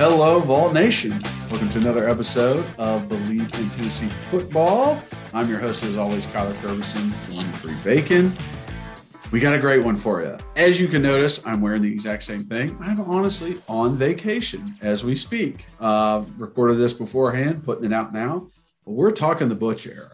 Hello, Vol Nation. Welcome to another episode of Bleav in Tennessee Football. I'm your host, as always, Kyler Kerbyson, one free bacon. We got a great one for you. As you can notice, I'm wearing the exact same thing. I'm honestly on vacation as we speak. Uh, recorded this beforehand, putting it out now. But we're talking the Butch era.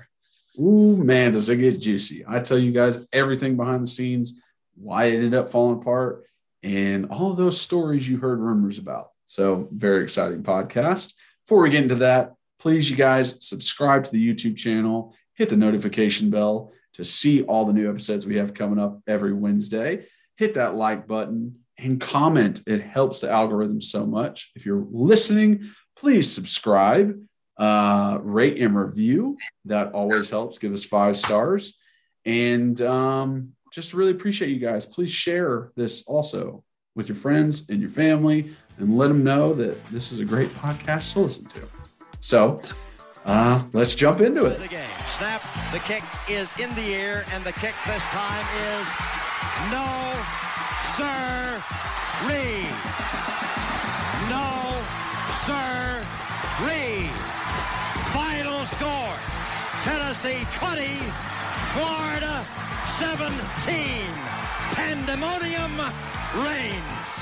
Ooh, man, does it get juicy. I tell you guys everything behind the scenes, why it ended up falling apart, and all those stories you heard rumors about. So, very exciting podcast. Before we get into that, please, you guys, subscribe to the YouTube channel, hit the notification bell to see all the new episodes we have coming up every Wednesday. Hit that like button and comment. It helps the algorithm so much. If you're listening, please subscribe, uh, rate and review. That always helps. Give us five stars. And um, just really appreciate you guys. Please share this also with your friends and your family and let them know that this is a great podcast to listen to. So uh, let's jump into it. The game. Snap. The kick is in the air, and the kick this time is no, sir, Reed. No, sir, Reed. Final score: Tennessee 20, Florida 17. Pandemonium reigns.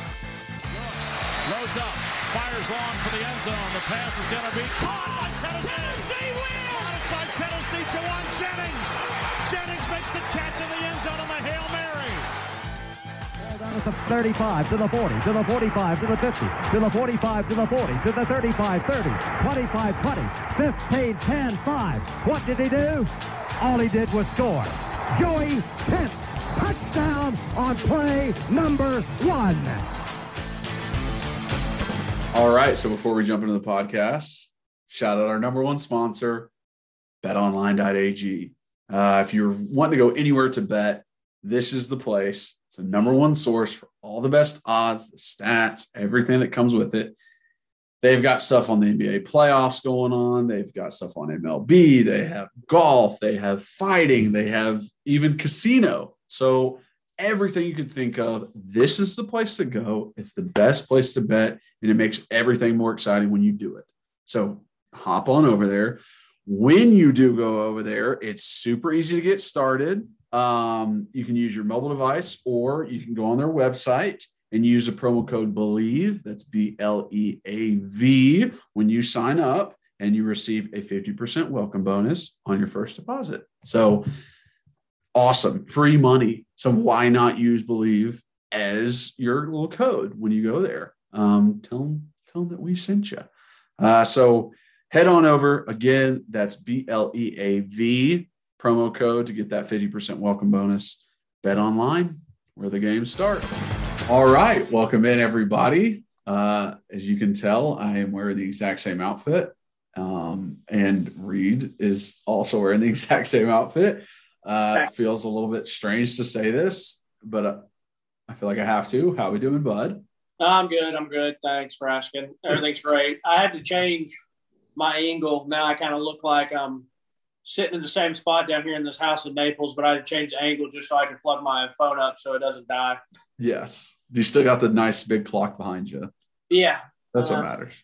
Loads up, fires long for the end zone. The pass is going to be caught by Tennessee. Tennessee wins! Caught it by Tennessee to Jauan Jennings. Jennings makes the catch in the end zone on the Hail Mary. Down at the 35, to the 40, to the 45, to the 50, to the 45, to the 40, to the 35, 30, 25, 20, 15, 10, 5. What did he do? All he did was score. Joey Pence, touchdown on play number one. All right. So before we jump into the podcast, shout out our number one sponsor, betonline.ag. Uh, if you're wanting to go anywhere to bet, this is the place. It's the number one source for all the best odds, the stats, everything that comes with it. They've got stuff on the NBA playoffs going on. They've got stuff on MLB. They have golf. They have fighting. They have even casino. So everything you could think of. This is the place to go. It's the best place to bet, and it makes everything more exciting when you do it. So hop on over there. When you do go over there, it's super easy to get started. Um, you can use your mobile device or you can go on their website and use a promo code BLEAV. That's B L E A V when you sign up and you receive a 50% welcome bonus on your first deposit. So, awesome. Free money. So why not use Bleav as your little code when you go there? Um, tell them tell them that we sent you uh, so head on over. Again that's b-l-e-a-v promo code to get that 50% welcome bonus. Bet online where the game starts. All right. Welcome in everybody. Uh, as you can tell i am wearing the exact same outfit. Um, and reed is also wearing the exact same outfit uh, it feels a little bit strange to say this, but uh, I feel like I have to. How are we doing, bud? I'm good. I'm good. Thanks for asking. Everything's great. I had to change my angle. Now I kind of look like I'm sitting in the same spot down here in this house in Naples, but I had to change the angle just so I could plug my phone up so it doesn't die. Yes. You still got the nice big clock behind you. Yeah. That's what Uh, matters.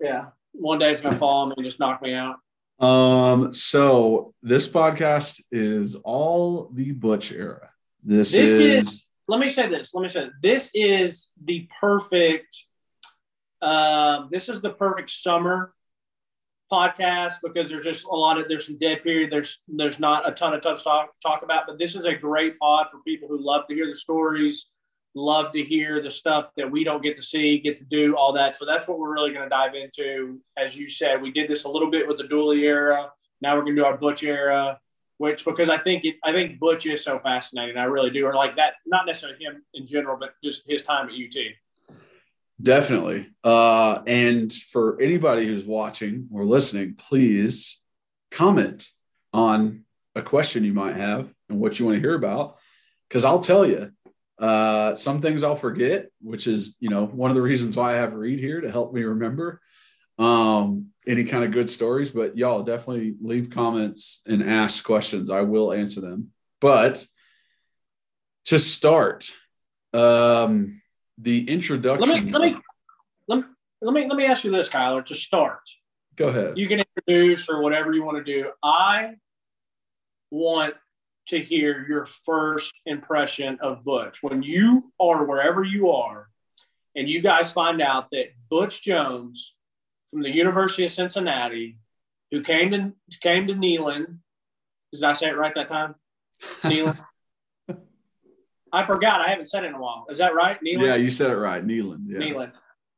Yeah. One day it's going to fall on me and just knock me out. Um, so this podcast is all the Butch era. This, This is, is- let me say this. Let me say this. this is the perfect. Uh, this is the perfect summer podcast because there's just a lot of there's some dead period. There's there's not a ton of stuff to talk, talk about, but this is a great pod for people who love to hear the stories, love to hear the stuff that we don't get to see, get to do all that. So that's what we're really going to dive into. As you said, we did this a little bit with the Dooley era. Now we're going to do our Butch era which because I think it, I think Butch is so fascinating. I really do, or like that. Not necessarily him in general, but just his time at UT. Definitely. Uh, and for anybody who's watching or listening, please comment on a question you might have and what you want to hear about. Because I'll tell you, uh, some things I'll forget, which is, you know, one of the reasons why I have Reed here to help me remember um, any kind of good stories. But y'all definitely leave comments and ask questions. I will answer them. But to start, um, the introduction. Let me let me let me let me let me ask you this, Kyler, to start. Go ahead. You can introduce or whatever you want to do. I want to hear your first impression of Butch when you are wherever you are, and you guys find out that Butch Jones from the University of Cincinnati, who came to came to Neyland, did I say it right that time? Neyland. I forgot. I haven't said it in a while. Is that right? Neyland? Yeah, you said it right. Neyland. Yeah. Neyland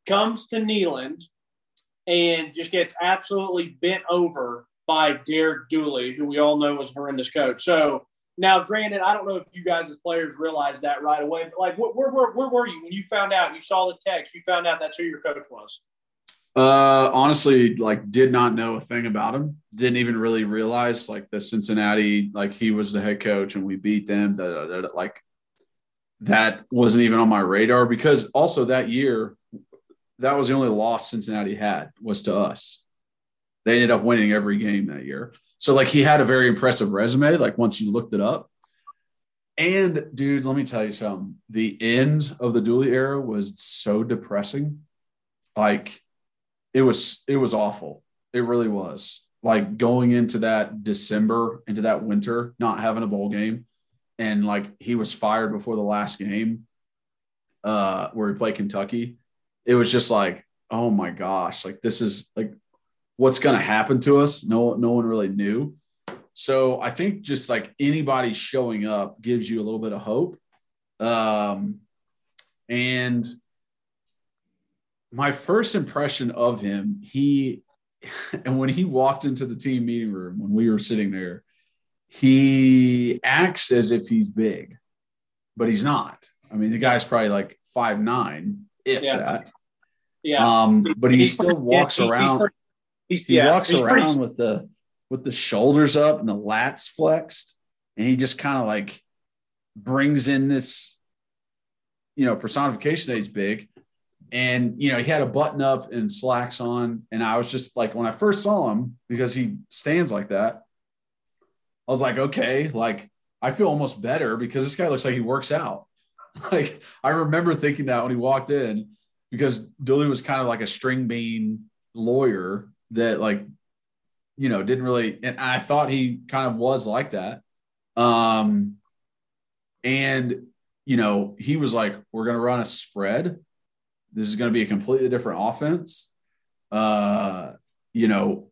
comes to Neyland and just gets absolutely bent over by Derek Dooley, who we all know was a horrendous coach. So now, granted, I don't know if you guys as players realized that right away, but like, where, where, where were you when you found out? You saw the text, you found out that's who your coach was. Uh, honestly, like, did not know a thing about him. Didn't even really realize like the Cincinnati, like he was the head coach and we beat them. Da, da, da, like that wasn't even on my radar because also that year, that was the only loss Cincinnati had was to us. They ended up winning every game that year. So like he had a very impressive resume. Like once you looked it up, and dude, let me tell you something. The end of the Dooley era was so depressing. Like it was, it was awful. It really was. Like going into that December, into that winter, not having a bowl game, and like he was fired before the last game, uh, where he played Kentucky. It was just like, oh my gosh, like this is like what's going to happen to us. No, no one really knew. So I think just like anybody showing up gives you a little bit of hope. Um, and my first impression of him, he, and when he walked into the team meeting room, when we were sitting there, he acts as if he's big, but he's not. I mean, the guy's probably like five nine, if Yeah. that. Yeah. Um, but he still walks he's around. He's, He yeah, walks around pretty- with the with the shoulders up and the lats flexed, and he just kind of like brings in this, you know, personification that he's big. And you know, he had a button up and slacks on, and I was just like, when I first saw him, because he stands like that, I was like, okay, like I feel almost better because this guy looks like he works out. Like I remember thinking that when he walked in, because Dooley was kind of like a string bean lawyer that like you know didn't really and i thought he kind of was like that. Um and you know he was like we're going to run a spread. This is going to be a completely different offense. Uh you know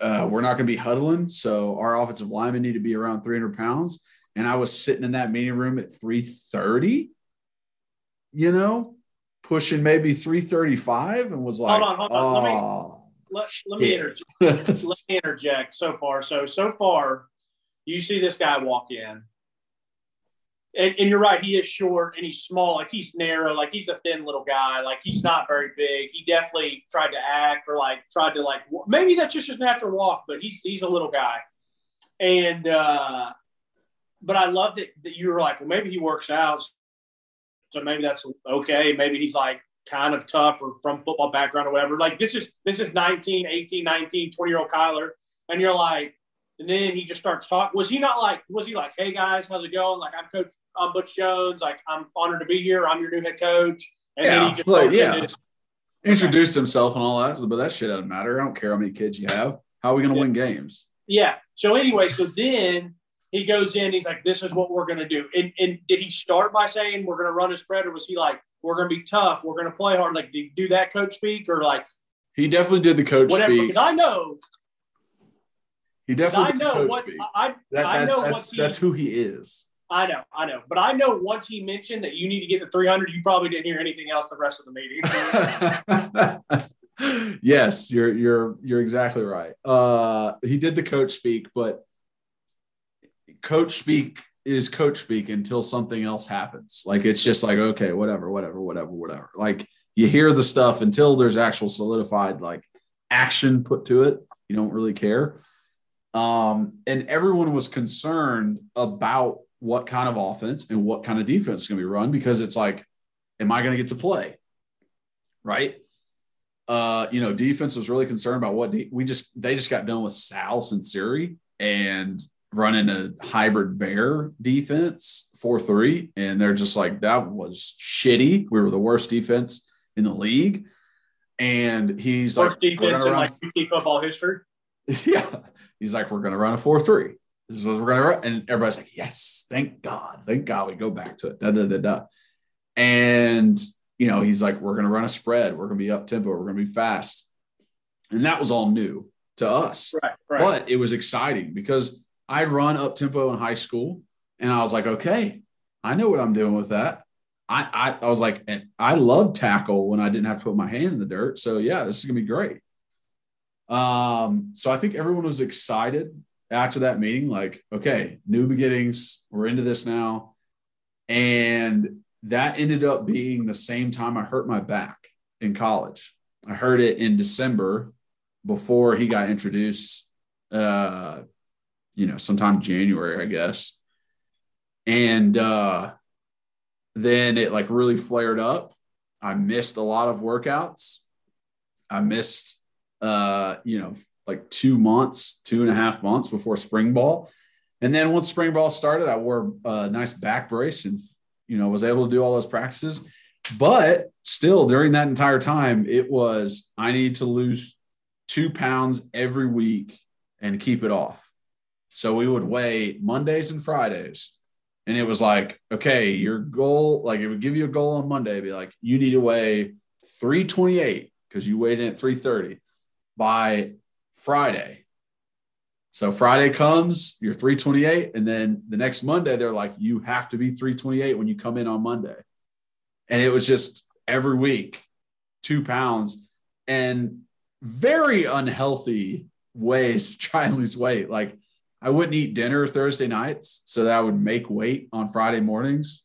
uh we're not going to be huddling. So our offensive linemen need to be around 300 pounds. And i was sitting in that meeting room at 330 you know pushing maybe 335 and was like on, hold on, let me- "Oh, let, let me shit." interject. let me interject so far. So so far, you see this guy walk in, and, and you're right. He is short and he's small. Like he's narrow. Like he's a thin little guy. Like he's not very big. He definitely tried to act or like tried to like maybe that's just his natural walk. But he's he's a little guy, and uh, but I love that that you were like, well, maybe he works out. So maybe that's okay. Maybe he's like kind of tough or from football background or whatever. Like this is this is 19, 18, 19, 20 year old Kyler. And you're like, and then he just starts talking. Was he not like, was he like, hey guys, how's it going? Like I'm coach, I'm Butch Jones. Like I'm honored to be here. I'm your new head coach. And then Yeah, he just like, yeah. introduced himself and all that, but that shit doesn't matter. I don't care how many kids you have. How are we going to Yeah. win games? Yeah. So anyway, so then he goes in, he's like, this is what we're gonna do. And and did he start by saying we're gonna run a spread, or was he like, we're gonna be tough, we're gonna play hard? Like, did he do that coach speak or like He definitely did the coach whatever? speak. Because I know He definitely I did the know coach what speak. I That, I that- know that's, what he that's who he is. I know, I know. But I know once he mentioned that you need to get to 300, you probably didn't hear anything else the rest of the meeting. yes, you're you're you're exactly right. Uh, he did the coach speak, but coach speak is coach speak until something else happens. Like it's just like okay, whatever, whatever, whatever, whatever. Like you hear the stuff until there's actual solidified like action put to it. You don't really care. Um, and everyone was concerned about what kind of offense and what kind of defense is going to be run because it's like, am I going to get to play? Right. Uh, you know, defense was really concerned about what de- we just they just got done with Sal Sunseri and running a hybrid bear defense 4-3 and they're just like that was shitty. We were the worst defense in the league. And he's Worst like, defense in like UT football history. Yeah. He's like, we're going to run a 4 3. This is what we're going to run. And everybody's like, yes, thank God. Thank God we go back to it. Da, da, da, da. And, you know, he's like, we're going to run a spread. We're going to be up tempo. We're going to be fast. And that was all new to us. Right, right. But it was exciting because I'd run up tempo in high school. And I was like, okay, I know what I'm doing with that. I, I, I was like, I love tackle when I didn't have to put my hand in the dirt. So, yeah, this is to be great. Um, so I think everyone was excited after that meeting, like, okay, new beginnings, we're into this now. And that ended up being the same time I hurt my back in college. I heard it in December before he got introduced, uh, you know, sometime January, I guess. And uh, then it like really flared up. I missed a lot of workouts. I missed uh, you know, like two months, two and a half months before spring ball. And then once spring ball started, I wore a nice back brace and, you know, was able to do all those practices. But still, during that entire time, it was I need to lose two pounds every week and keep it off. So we would weigh Mondays and Fridays. And it was like, okay, your goal, like it would give you a goal on Monday, be like, you need to weigh 328 because you weighed in at 330 by Friday. So Friday comes, you're 328. And then the next Monday, they're like, you have to be 328 when you come in on Monday. And it was just every week, two pounds and very unhealthy ways to try and lose weight. Like I wouldn't eat dinner Thursday nights so that I would make weight on Friday mornings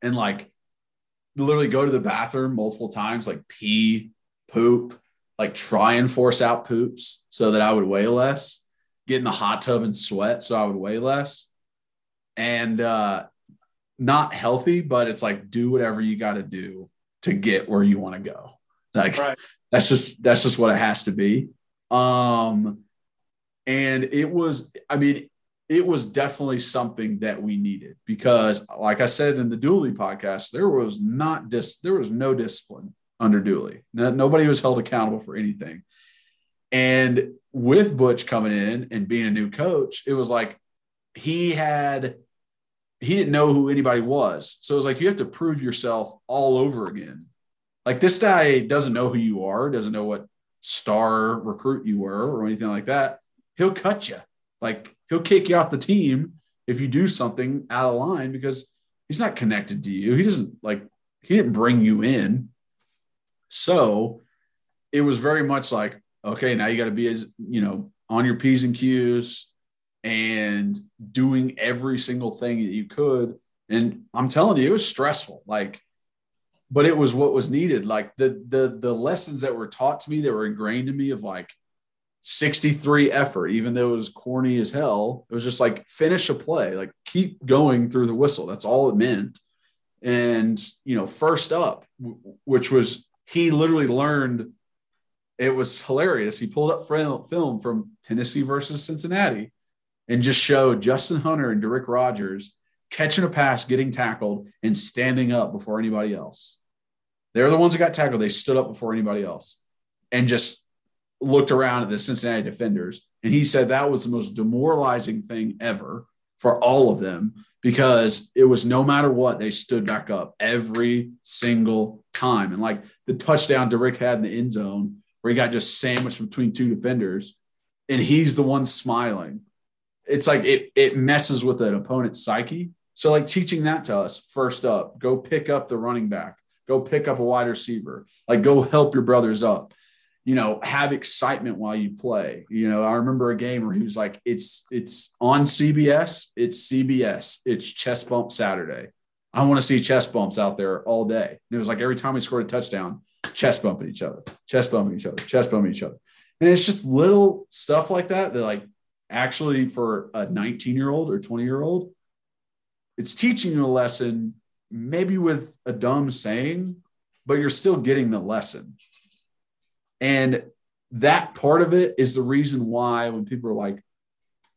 and like literally go to the bathroom multiple times, like pee, poop, like try and force out poops so that I would weigh less, get in the hot tub and sweat so I would weigh less. And uh not healthy, but it's like do whatever you got to do to get where you want to go. Like Right. that's just that's just what it has to be. Um and it was I mean it was definitely something that we needed because like I said in the Dooley podcast there was not dis there was no discipline under Dooley. No, nobody was held accountable for anything. And with Butch coming in and being a new coach, it was like he had he didn't know who anybody was. So it was like you have to prove yourself all over again. Like this guy doesn't know who you are, doesn't know what star recruit you were or anything like that. He'll cut you. Like he'll kick you off the team if you do something out of line because he's not connected to you. He doesn't like he didn't bring you in. So it was very much like, okay, now you got to be as, you know, on your P's and Q's and doing every single thing that you could. And I'm telling you, it was stressful. Like, but it was what was needed. Like the the the lessons that were taught to me that were ingrained in me of like 63 effort, even though it was corny as hell. It was just like finish a play, like keep going through the whistle. That's all it meant. And you know, first up, which was he literally learned it was hilarious. He pulled up film, from Tennessee versus Cincinnati and just showed Justin Hunter and Da'Rick Rogers catching a pass, getting tackled, and standing up before anybody else. They're the ones that got tackled. They stood up before anybody else and just looked around at the Cincinnati defenders. And he said that was the most demoralizing thing ever for all of them because it was no matter what, they stood back up every single time. And like the touchdown Da'Rick had in the end zone, where he got just sandwiched between two defenders, and he's the one smiling. It's like it it messes with an opponent's psyche. So like teaching that to us first up, go pick up the running back, go pick up a wide receiver, like go help your brothers up. You know, have excitement while you play. You know, I remember a game where he was like, "It's it's on CBS, it's CBS, it's chest bump Saturday. I want to see chest bumps out there all day." And it was like every time we scored a touchdown, chest bumping each other, chest bumping each other, chest bumping each other. And it's just little stuff like that that like actually for a 19 year old or 20 year old, it's teaching you a lesson, maybe with a dumb saying, but you're still getting the lesson. And that part of it is the reason why when people are like,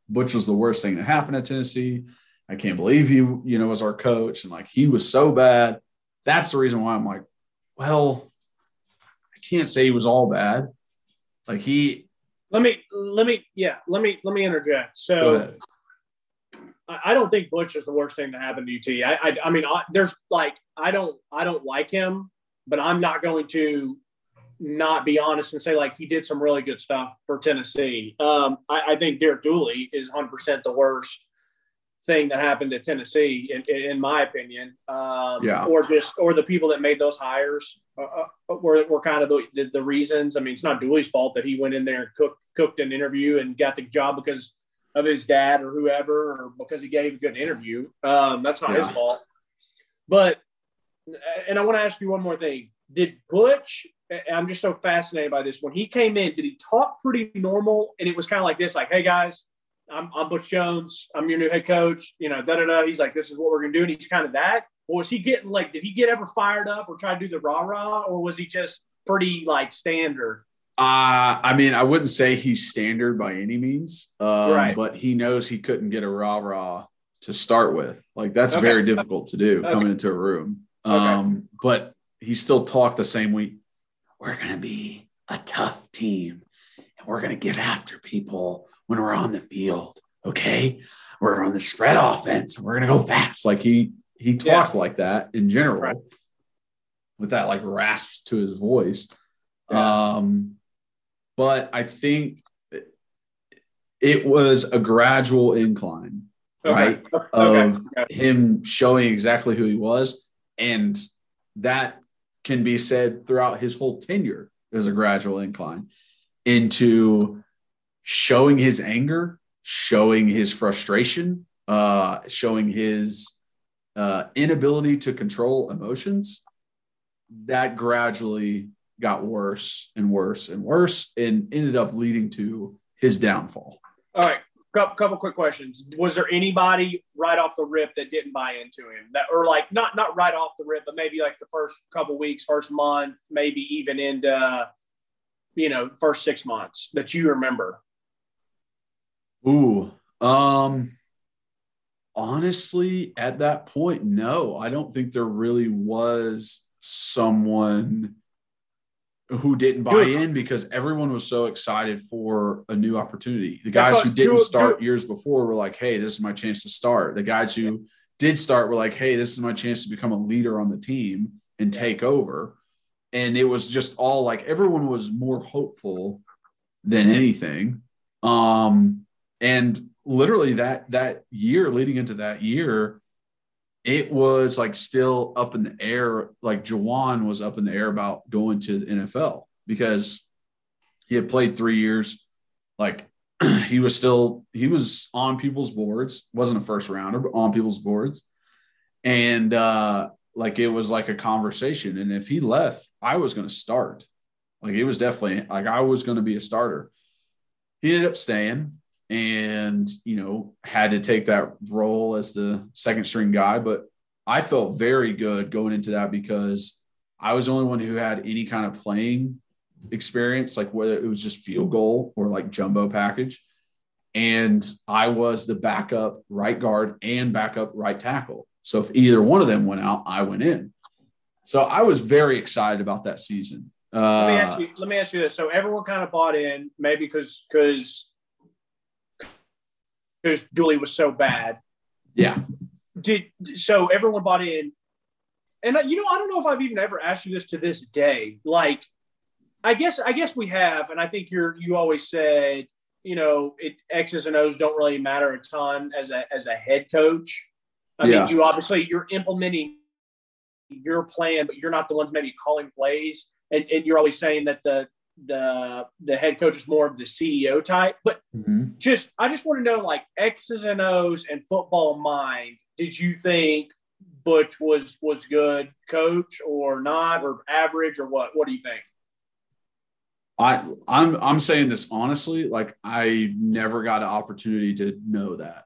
Butch was the worst thing that happened at Tennessee. I can't believe he, you know, was our coach and like he was so bad. That's the reason why I'm like, well, I can't say he was all bad. Like he. Let me let me yeah let me let me interject. So I don't think Butch is the worst thing to happen to UT. I I, I mean I, there's like I don't I don't like him, but I'm not going to not be honest and say like he did some really good stuff for Tennessee. Um, I, I think Derek Dooley is 100 percent the worst thing that happened to Tennessee, in, in my opinion. Um, yeah. Or just, or the people that made those hires uh, uh, were, were kind of the, the, the, reasons. I mean, it's not Dooley's fault that he went in there and cooked, cooked an interview and got the job because of his dad or whoever, or because he gave a good interview. Um, that's not yeah. his fault. But, and I want to ask you one more thing. Did Butch, I'm just so fascinated by this. When he came in, did he talk pretty normal? And it was kind of like this, like, hey guys, I'm, I'm Butch Jones. I'm your new head coach. You know, da da da. He's like, this is what we're gonna do, and he's kind of that. Or was he getting like, did he get ever fired up or try to do the rah rah, or was he just pretty like standard? Uh, I mean, I wouldn't say he's standard by any means, um, right. but he knows he couldn't get a rah rah to start with. Like that's okay. very difficult to do okay. coming into a room. Um, okay. But he still talked the same way. We're gonna be a tough team, and we're gonna get after people when we're on the field. Okay. We're on the spread offense. We're going to go fast. Like he, he talked yeah. like that in general right. with that like rasp to his voice. Yeah. Um, but I think it was a gradual incline, okay. right? Okay. Of okay. him showing exactly who he was. And that can be said throughout his whole tenure as a gradual incline into showing his anger, showing his frustration, uh, showing his uh, inability to control emotions, that gradually got worse and worse and worse and ended up leading to his downfall. All right. Couple, couple quick questions. Was there anybody right off the rip that didn't buy into him that, or like not, not right off the rip, but maybe like the first couple weeks, first month, maybe even into, you know, first six months that you remember? Ooh, um, honestly, at that point, no, I don't think there really was someone who didn't buy in because everyone was so excited for a new opportunity. The guys who didn't start years before were like, "Hey, this is my chance to start." The guys who did start were like, "Hey, this is my chance to become a leader on the team and take over." And it was just all like everyone was more hopeful than anything. Um, and literally that that year leading into that year it was like still up in the air like Ja'Wuan was up in the air about going to the NFL because he had played 3 years like he was still he was on people's boards wasn't a first rounder but on people's boards. And uh like it was like a conversation. And if he left I was going to start. Like it was definitely like I was going to be a starter. He ended up staying and you know had to take that role as the second string guy. But i felt very good going into that because i was the only one who had any kind of playing experience like whether it was just field goal or like jumbo package. And i was the backup right guard and backup right tackle. So if either one of them went out i went in. So i was very excited about that season. Uh, let me ask you let me ask you this. So everyone kind of bought in maybe because because because Dooley was so bad. Yeah. Did so everyone bought in, and uh, you know I don't know if I've even ever asked you this to this day. Like, I guess I guess we have, and I think you're you always said you know it X's and O's don't really matter a ton as a as a head coach. I yeah. mean, you obviously you're implementing your plan, but you're not the ones maybe calling plays. And, and you're always saying that the the the head coach is more of the CEO type. But mm-hmm. just I just want to know like X's and O's and football mind. Did you think Butch was was good coach or not or average or what? What do you think? I I'm I'm saying this honestly. Like I never got an opportunity to know that.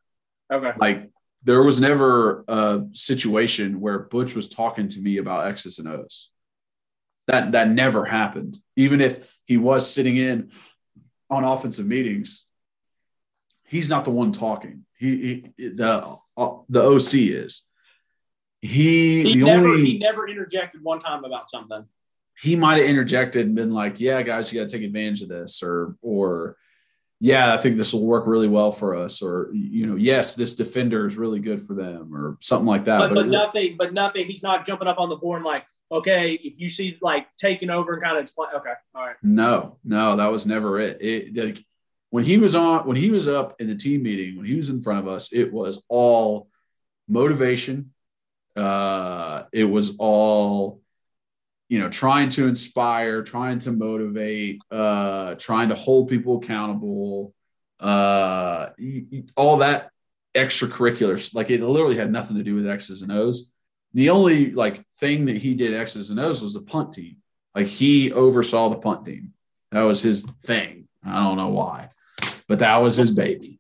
Okay. Like there was never a situation where Butch was talking to me about X's and O's. That that never happened. Even if he was sitting in on offensive meetings. He's not the one talking. He, he the uh, the OC is. He, he never only, he never interjected one time about something. he might have interjected and been like, "Yeah, guys, you got to take advantage of this," or or yeah, I think this will work really well for us, or you know, yes, this defender is really good for them, or something like that. But, But, but nothing, but nothing. He's not jumping up on the board like, okay, if you see like taking over and kind of explain, okay, all right, no, no, that was never it. It like when he was on, when he was up in the team meeting, when he was in front of us, it was all motivation. Uh, it was all you know, trying to inspire, trying to motivate, uh, trying to hold people accountable, uh, all that extracurriculars. Like it literally had nothing to do with X's and O's. The only like thing that he did X's and O's was the punt team. Like he oversaw the punt team. That was his thing. I don't know why, but that was his baby.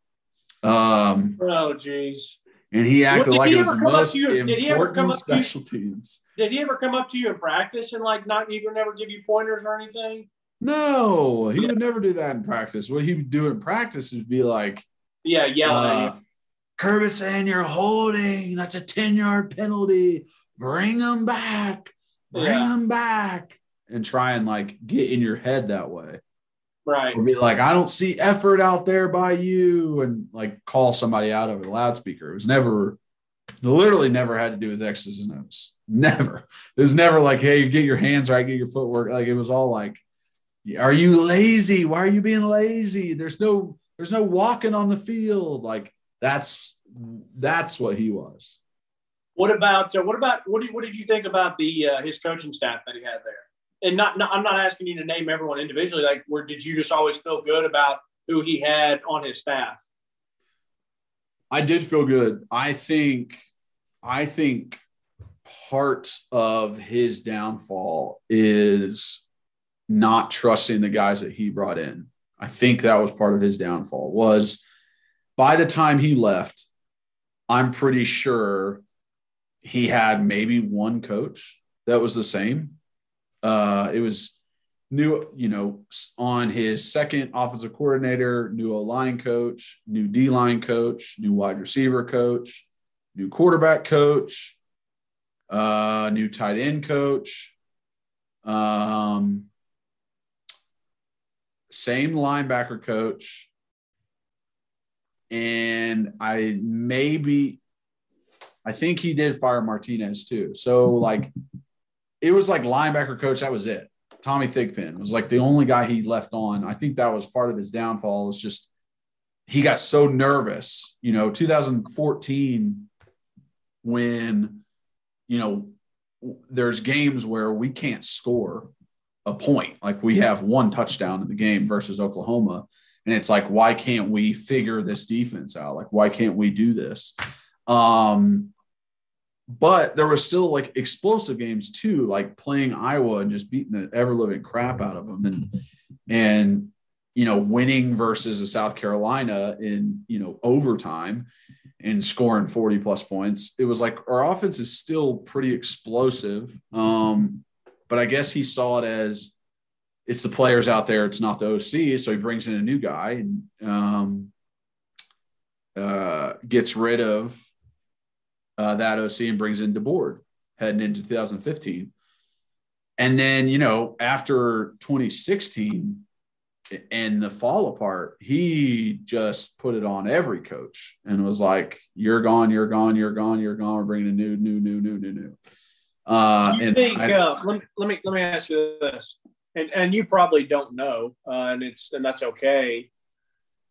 Um, oh jeez. and he acted did like he it was the most you- did he ever come important to you- special teams. Did he ever come up to you in practice and like not even ever give you pointers or anything? No, he would never do that in practice. What he would do in practice is be like, Yeah, yelling uh, you. Kerbyson, you're holding. That's a 10 yard penalty. Bring them back. Bring Yeah. him back. And try and like get in your head that way. Right. Or be like, I don't see effort out there by you. And like call somebody out over the loudspeaker. It was never, literally never had to do with X's and O's. Never. It was never like, hey, you get your hands right, get your footwork. Like it was all like, are you lazy? Why are you being lazy? There's no, there's no walking on the field. Like that's that's what he was. What about uh, what about what did what did you think about the uh, his coaching staff that he had there? And not, not I'm not asking you to name everyone individually. Like, where did you just always feel good about who he had on his staff? I did feel good. I think I think part of his downfall is not trusting the guys that he brought in. I think that was part of his downfall was by the time he left, I'm pretty sure he had maybe one coach that was the same. Uh, it was new, you know, on his second offensive coordinator, new O line coach, new D line coach, new wide receiver coach, new quarterback coach, uh, new tight end coach, um, same linebacker coach. And I maybe, I think he did fire Martinez too. So, like, it was like linebacker coach, that was it. Tommy Thigpen was like the only guy he left on. I think that was part of his downfall. Was just he got so nervous. You know, 2014 when you know there's games where we can't score a point, like we have one touchdown in the game versus Oklahoma, and it's like why can't we figure this defense out? Like why can't we do this? Um, but there was still like explosive games too, like playing Iowa and just beating the ever living crap out of them, and and you know winning versus a South Carolina in you know overtime and scoring 40 plus points. It was like our offense is still pretty explosive. Um, but I guess he saw it as it's the players out there, it's not the OC. So he brings in a new guy and um, uh, gets rid of uh, that OC and brings in DeBord heading into 2015. And then, you know, after 2016 and the fall apart, he just put it on every coach and was like, you're gone, you're gone, you're gone, you're gone. We're bringing a new, new, new, new, new, new. Uh, you and think? I- uh, let me let me let me ask you this, and and you probably don't know, uh, and it's and that's okay,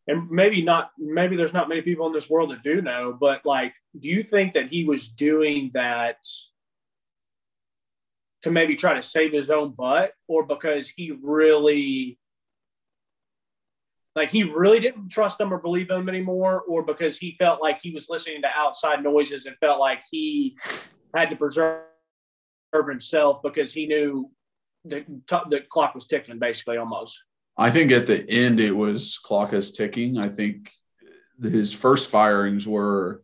and maybe not. Maybe there's not many people in this world that do know, but like, do you think that he was doing that to maybe try to save his own butt, or because he really? Like he really didn't trust him or believe him anymore, or because he felt like he was listening to outside noises and felt like he had to preserve himself because he knew the, the clock was ticking basically almost. I think at the end it was clock is ticking. I think his first firings were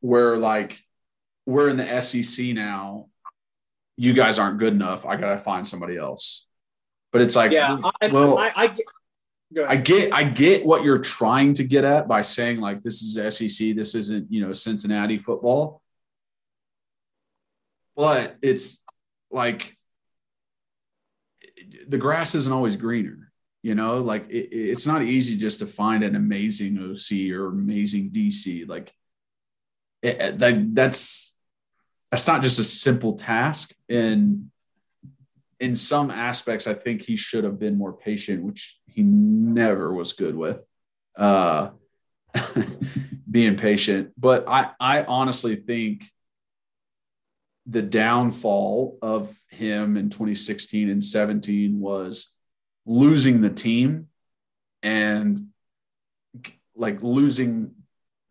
where like we're in the SEC now. You guys aren't good enough. I gotta find somebody else. But it's like, Yeah, I, well, I, I, get. I get I get what you're trying to get at by saying like this is SEC, this isn't you know Cincinnati football. But it's like the grass isn't always greener. You know, like it, it's not easy just to find an amazing OC or amazing DC. Like it, that, that's that's not just a simple task. And in some aspects, I think he should have been more patient, which he never was good with. Uh, being patient, but I I honestly think the downfall of him in 2016 and 17 was losing the team and like losing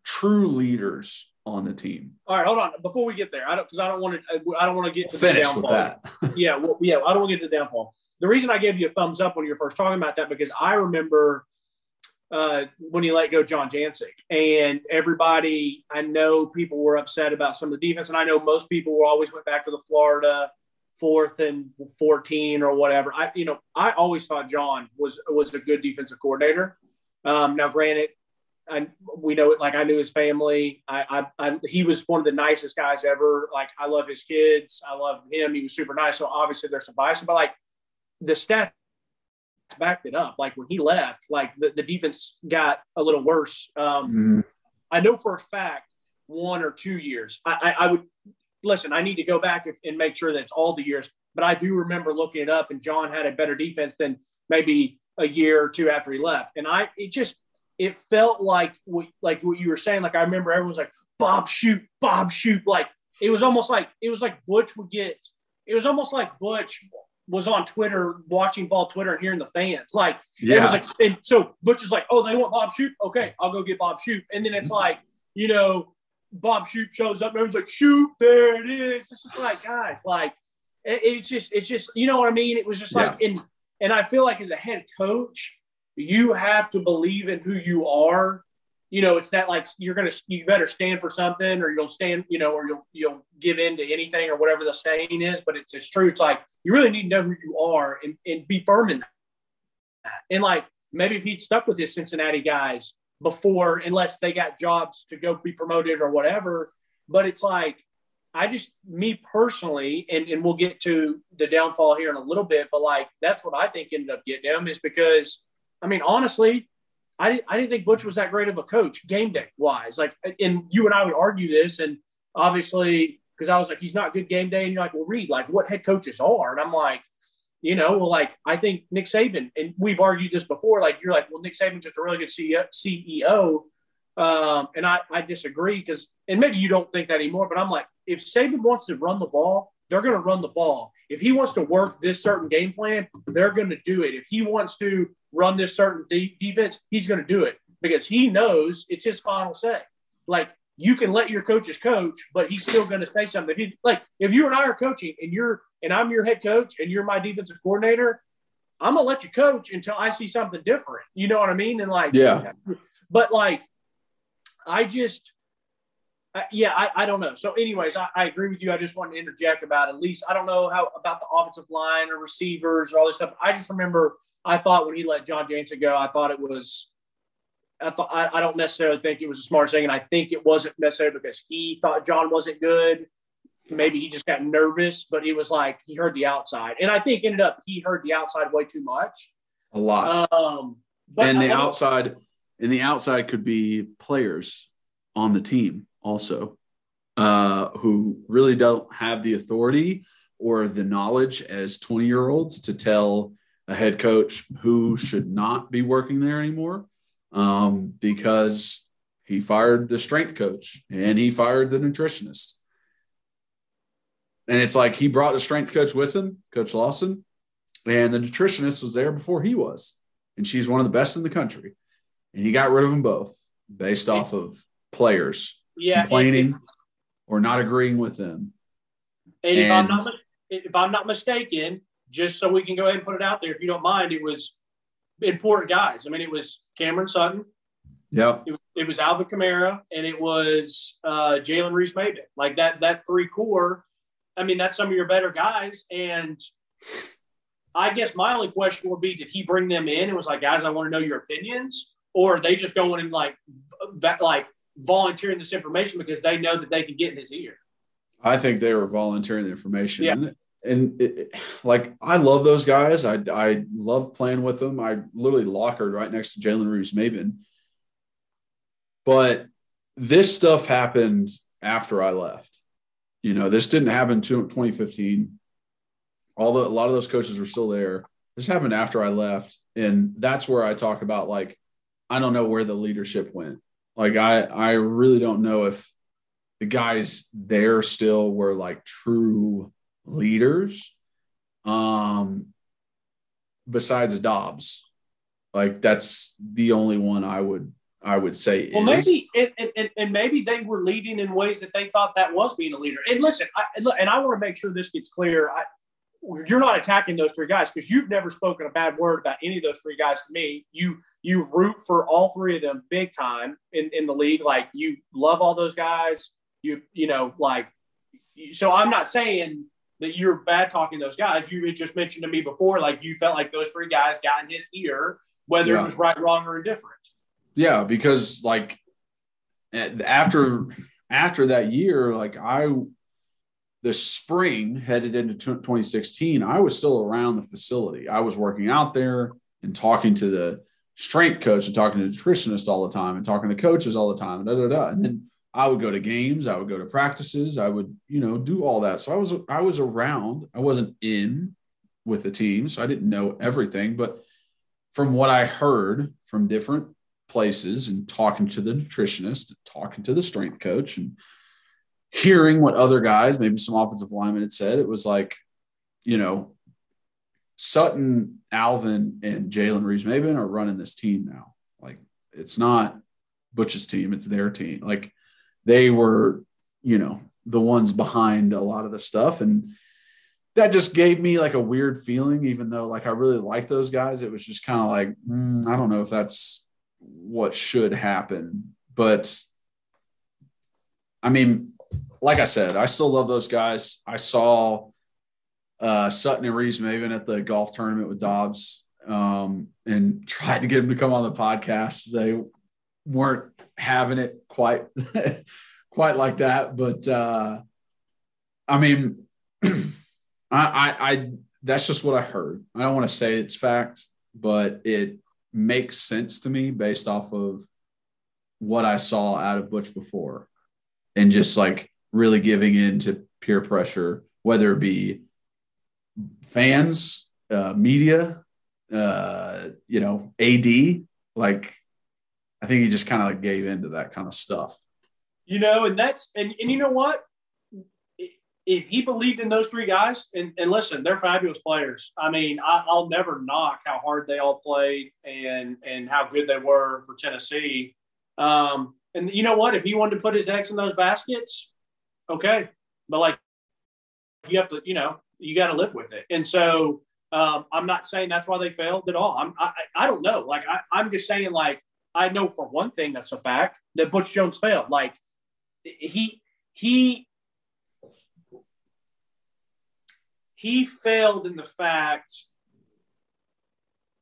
true leaders on the team. All right, hold on. Before we get there, I don't because I don't want to. I don't want to get to finish the with that. yeah, well, yeah. I don't want to get to the downfall. The reason I gave you a thumbs up when you were first talking about that because I remember uh, when he let go John Jancek, and everybody. I know people were upset about some of the defense, and I know most people were always went back to the Florida fourth and 14 or whatever. I, you know, I always thought John was was a good defensive coordinator. Um, now, granted, I, we know it. Like I knew his family. I, I, I, he was one of the nicest guys ever. Like I love his kids. I love him. He was super nice. So obviously there's some bias, but like the stats backed it up. Like when he left, like the, the defense got a little worse. Um, mm-hmm. I know for a fact one or two years. I, I, I would listen. I need to go back and make sure that it's all the years. But I do remember looking it up, and John had a better defense than maybe a year or two after he left. And I it just it felt like what, like what you were saying. Like I remember everyone was like, Bob Shoop, Bob Shoop. Like it was almost like it was like Butch would get. It was almost like Butch was on Twitter watching ball Twitter and hearing the fans. Like yeah. Like, and so Butch is like, oh, they want Bob Shoop. Okay, I'll go get Bob Shoop. And then it's mm-hmm. like, you know, Bob Shoop shows up and everyone's like, shoot, there it is. It's just like, guys, like it, it's just, it's just, you know what I mean? It was just like, yeah. and and I feel like as a head coach, you have to believe in who you are. You know, it's that like you're gonna you better stand for something, or you'll stand, you know, or you'll you'll give in to anything or whatever the saying is. But it's it's true. It's like you really need to know who you are and, and be firm in that. And like maybe if he'd stuck with his Cincinnati guys before, unless they got jobs to go be promoted or whatever. But it's like I just, me personally, and, and we'll get to the downfall here in a little bit, but like that's what I think ended up getting him is because I mean, honestly, I didn't, I didn't think Butch was that great of a coach game day wise. Like, and you and I would argue this, and obviously, because I was like, he's not good game day, and you're like, well, Reed, like, what head coaches are? And I'm like, you know, well, like, I think Nick Saban, and we've argued this before. Like, you're like, well, Nick Saban's just a really good CEO. Um, and I, I disagree because, and maybe you don't think that anymore, but I'm like, if Saban wants to run the ball, they're going to run the ball. If he wants to work this certain game plan, they're going to do it. If he wants to run this certain de- defense, he's going to do it because he knows it's his final say. Like you can let your coaches coach, but he's still going to say something. He, like if you and I are coaching and you're and I'm your head coach and you're my defensive coordinator, I'm gonna let you coach until I see something different. You know what I mean? And like, yeah. But like, I just uh, yeah, I, I don't know. So, anyways, I, I, agree with you. I just wanted to interject about at least I don't know how about the offensive line or receivers or all this stuff. I just remember I thought when he let John Jancek go, I thought it was. I thought I, I don't necessarily think it was a smart thing, and I think it wasn't necessarily because he thought John wasn't good. Maybe he just got nervous, but he was like he heard the outside, and I think ended up he heard the outside way too much. A lot. Um, and the outside, and the outside could be players on the team also uh, who really don't have the authority or the knowledge as 20 year olds to tell a head coach who should not be working there anymore um, because he fired the strength coach and he fired the nutritionist. And it's like he brought the strength coach with him, Coach Lawson, and the nutritionist was there before he was. And she's one of the best in the country. And he got rid of them both based off of players yeah, complaining or not agreeing with them. And, and if I'm not if I'm not mistaken, just so we can go ahead and put it out there, if you don't mind, it was important guys. I mean, it was Cameron Sutton. Yeah. It, it, was Alvin Kamara and it was uh, Jalen Reeves-Maybin. Like that, that three core. I mean, that's some of your better guys. And I guess my only question would be, did he bring them in and was like, guys, I want to know your opinions? Or are they just going and like, like volunteering this information because they know that they can get in his ear? I think they were volunteering the information. Yeah. and it, like I love those guys. I I love playing with them. I literally lockered right next to Jalen Reeves Maybin. But this stuff happened after I left. You know, this didn't happen to 2015. Although a lot of those coaches were still there. This happened after I left. And that's where I talk about like, I don't know where the leadership went. Like I I really don't know if the guys there still were like true leaders. Um besides Dobbs. Like that's the only one I would I would say Well, is. maybe and, and, and maybe they were leading in ways that they thought that was being a leader. And listen, I, and I want to make sure this gets clear. I, you're not attacking those three guys because you've never spoken a bad word about any of those three guys to me. You you root for all three of them big time in, in the league. Like you love all those guys. You you know like so. I'm not saying that you're bad talking those guys. You had just mentioned to me before like you felt like those three guys got in his ear, whether Yeah. it was right, wrong, or indifferent. Yeah, because like after after that year, like I the spring headed into 2016, I was still around the facility. I was working out there and talking to the strength coach and talking to the nutritionist all the time and talking to coaches all the time. Da, da, da. And then I would go to games, I would go to practices, I would, you know, do all that. So I was I was around. I wasn't in with the team, so I didn't know everything, but from what I heard from different places and talking to the nutritionist, talking to the strength coach, and hearing what other guys, maybe some offensive linemen had said, it was like, you know, Sutton, Alvin, and Jalen Reeves Maybin are running this team now. Like it's not Butch's team, it's their team. Like they were, you know, the ones behind a lot of the stuff. And that just gave me like a weird feeling, even though like I really like those guys. It was just kind of like, mm, I don't know if that's what should happen. But I mean, like I said, I still love those guys. I saw uh, Sutton and Reeves Maybin at the golf tournament with Dobbs um, and tried to get him to come on the podcast. They weren't having it quite quite like that. But uh, I mean, I, I, I that's just what I heard. I don't want to say it's fact, but it makes sense to me based off of what I saw out of Butch before and just like really giving in to peer pressure, whether it be fans, uh, media, uh, you know, AD. Like, I think he just kind of like gave into that kind of stuff. You know, and that's and, and you know what? If he believed in those three guys, and, and listen, they're fabulous players. I mean, I, I'll never knock how hard they all played and and how good they were for Tennessee. Um, and you know what? If he wanted to put his eggs in those baskets, okay. But like, you have to, you know, you got to live with it. And so um, I'm not saying that's why they failed at all. I'm, I, I don't know. Like, I, I'm just saying, like, I know for one thing that's a fact that Butch Jones failed. Like, he he he failed in the fact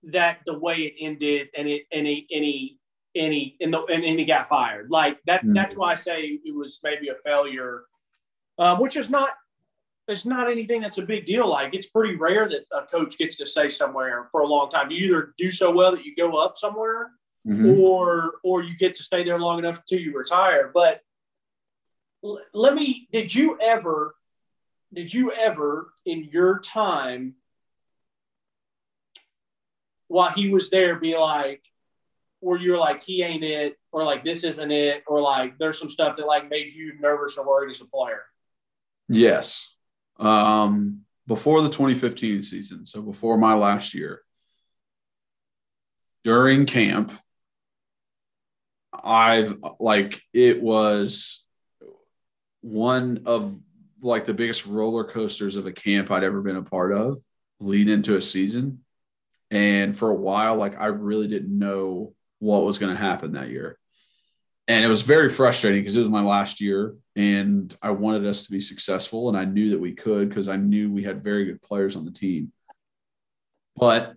that the way it ended and it and he and he and he and, the, and, and he got fired like that Mhm. that's why i say it was maybe a failure um, which is not it's not anything that's a big deal like it's pretty rare that a coach gets to stay somewhere for a long time you either do so well that you go up somewhere Mhm. or or you get to stay there long enough until you retire. But l- let me did you ever did you ever in your time while he was there be like where you're like he ain't it or like this isn't it or like there's some stuff that like made you nervous or worried as a player Yes. Um, before the 2015 season, so before my last year, during camp, I've like it was one of like the biggest roller coasters of a camp I'd ever been a part of lead into a season. And for a while, like I really didn't know what was going to happen that year. And it was very frustrating because it was my last year and I wanted us to be successful. And I knew that we could because I knew we had very good players on the team. But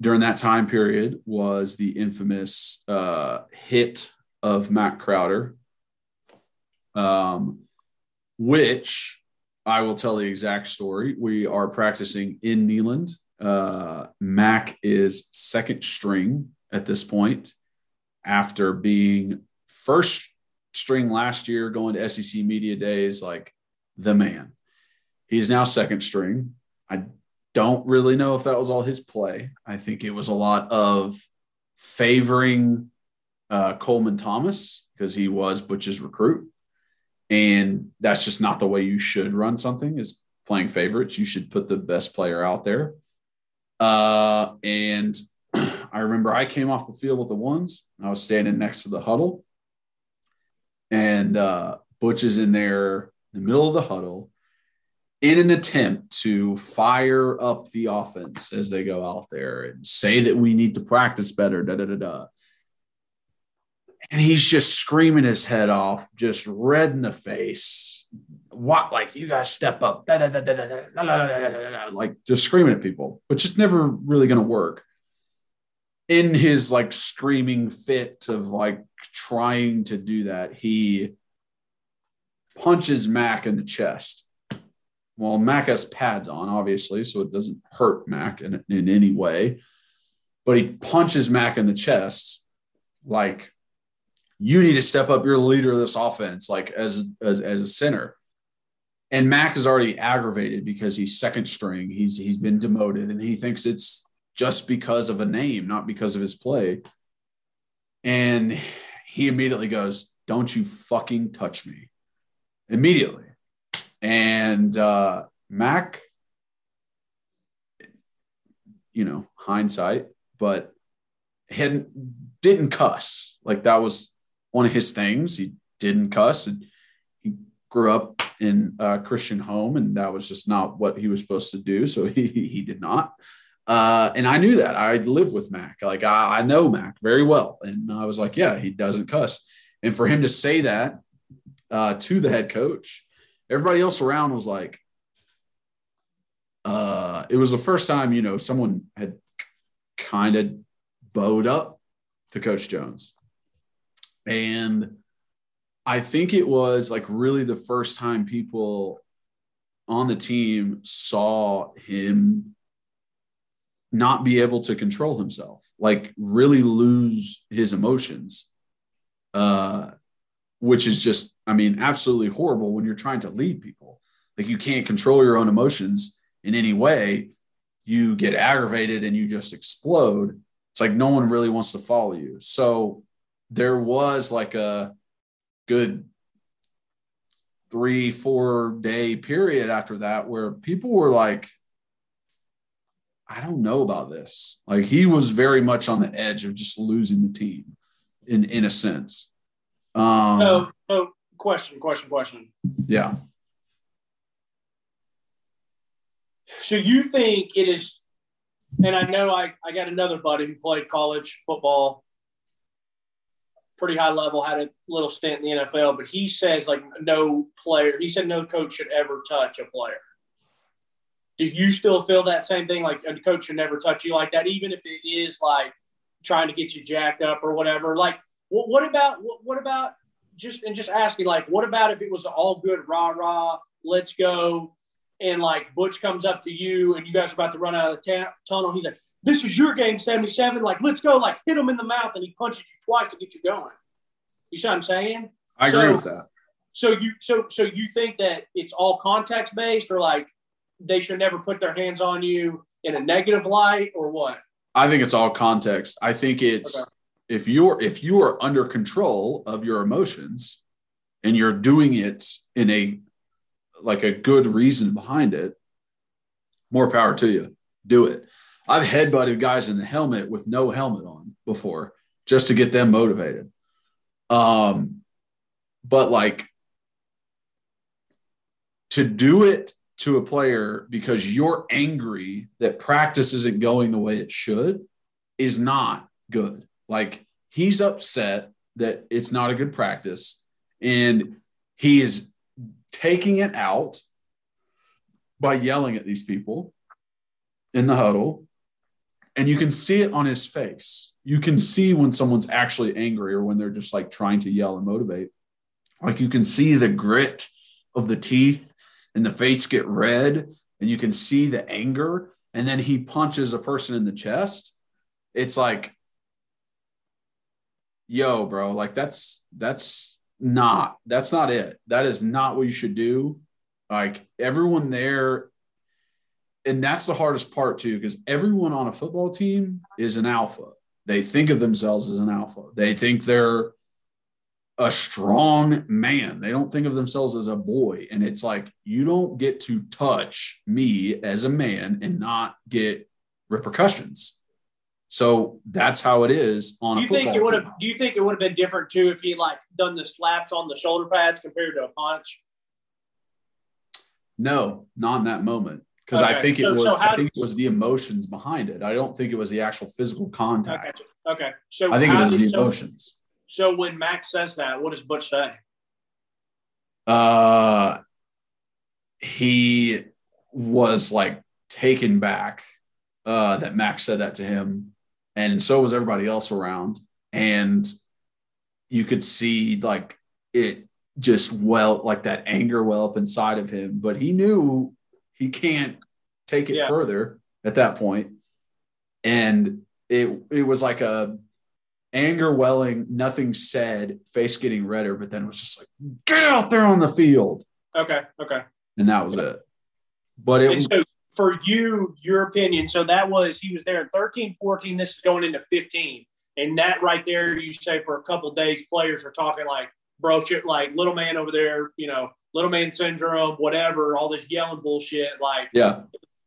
during that time period was the infamous uh, hit of Mack Crowder, um, which I will tell the exact story. We are practicing in Neyland. Uh, Mac is second string at this point after being first string last year, going to SEC media days, like the man. He's now second string. I don't really know if that was all his play. I think it was a lot of favoring uh, Coleman Thomas because he was Butch's recruit. And that's just not the way you should run something is playing favorites. You should put the best player out there. Uh, and I remember I came off the field with the ones. I was standing next to the huddle. And uh, Butch is in there in the middle of the huddle in an attempt to fire up the offense as they go out there and say that we need to practice better, da da da da. And he's just screaming his head off, just red in the face. What like you guys step up, da, da, da, like just screaming at people, which is never really going to work. In his like screaming fit of like trying to do that, he punches Mac in the chest well, Mac has pads on, obviously, so it doesn't hurt Mac in, in any way. But he punches Mac in the chest, like, you need to step up. You're the leader of this offense, like as as, as a center. And Mac is already aggravated because he's second string. He's he's been demoted, and he thinks it's just because of a name, not because of his play. And he immediately goes, "Don't you fucking touch me!" Immediately and uh, Mac, you know, hindsight, but hadn't didn't cuss. Like that was one of his things. He didn't cuss. And he grew up in a Christian home, and that was just not what he was supposed to do. So he he did not. Uh, and I knew that. I lived with Mac. Like I, I know Mac very well, and I was like, yeah, he doesn't cuss. And for him to say that uh, to the head coach everybody else around was like, uh, it was the first time, you know, someone had kind of bowed up to Coach Jones. And I think it was like really the first time people on the team saw him not be able to control himself, like really lose his emotions. Uh, which is just, I mean, absolutely horrible when you're trying to lead people. Like you can't control your own emotions in any way. You get aggravated and you just explode. It's like no one really wants to follow you. So there was like a good three, four day period after that where people were like, I don't know about this. Like he was very much on the edge of just losing the team in in a sense. Um, so, so question, question, question. Yeah. So you think it is, and I know I, I got another buddy who played college football, pretty high level, had a little stint in the NFL, but he says like no player, he said no coach should ever touch a player. Do you still feel that same thing? Like a coach should never touch you like that, even if it is like trying to get you jacked up or whatever. Like what, what about what, what about just and just asking like, what about if it was all good rah rah, let's go, and like Butch comes up to you and you guys are about to run out of the ta- tunnel. He's like, "This is your game, seventy-seven. Like, let's go. Like, hit him in the mouth, and he punches you twice to get you going." You see what I'm saying? I agree with that. So you so so you think that it's all context based, or like they should never put their hands on you in a negative light, or what? I think it's all context. I think it's okay if you're if you are under control of your emotions and you're doing it in a like a good reason behind it more power to you do it i've headbutted guys in the helmet with no helmet on before just to get them motivated um but like to do it to a player because you're angry that practice isn't going the way it should is not good like he's upset that it's not a good practice and he is taking it out by yelling at these people in the huddle. And you can see it on his face. You can see when someone's actually angry or when they're just like trying to yell and motivate. Like you can see the grit of the teeth and the face get red and you can see the anger and then he punches a person in the chest. It's like yo bro like that's that's not that's not it. That is not what you should do. Like everyone there and that's the hardest part too because everyone on a football team is an alpha. They think of themselves as an alpha. They think they're a strong man. They don't think of themselves as a boy. And it's like, you don't get to touch me as a man and not get repercussions. So that's how it is on Do a you think it would have? Do you think it would have been different too if he like done the slaps on the shoulder pads compared to a punch? No, not in that moment. Because I think it So- was so I think it was the emotions behind it. I don't think it was the actual physical contact. Okay. So I think it was did- the emotions. So when Max says that, what does Butch say? uh he was like taken back uh that Max said that to him and so was everybody else around and you could see like it just well like that anger well up inside of him but he knew he can't take it Yeah. further at that point and it it was like a anger welling nothing said face getting redder but then it was just like get out there on the field Okay. Okay. and that was it. But it And so for you, your opinion, so that was he was there in 13, 14. This is going into 15. And that right there, you say for a couple days, players are talking like, bro, shit, like little man over there, you know, little man syndrome, whatever, all this yelling bullshit. Like, yeah,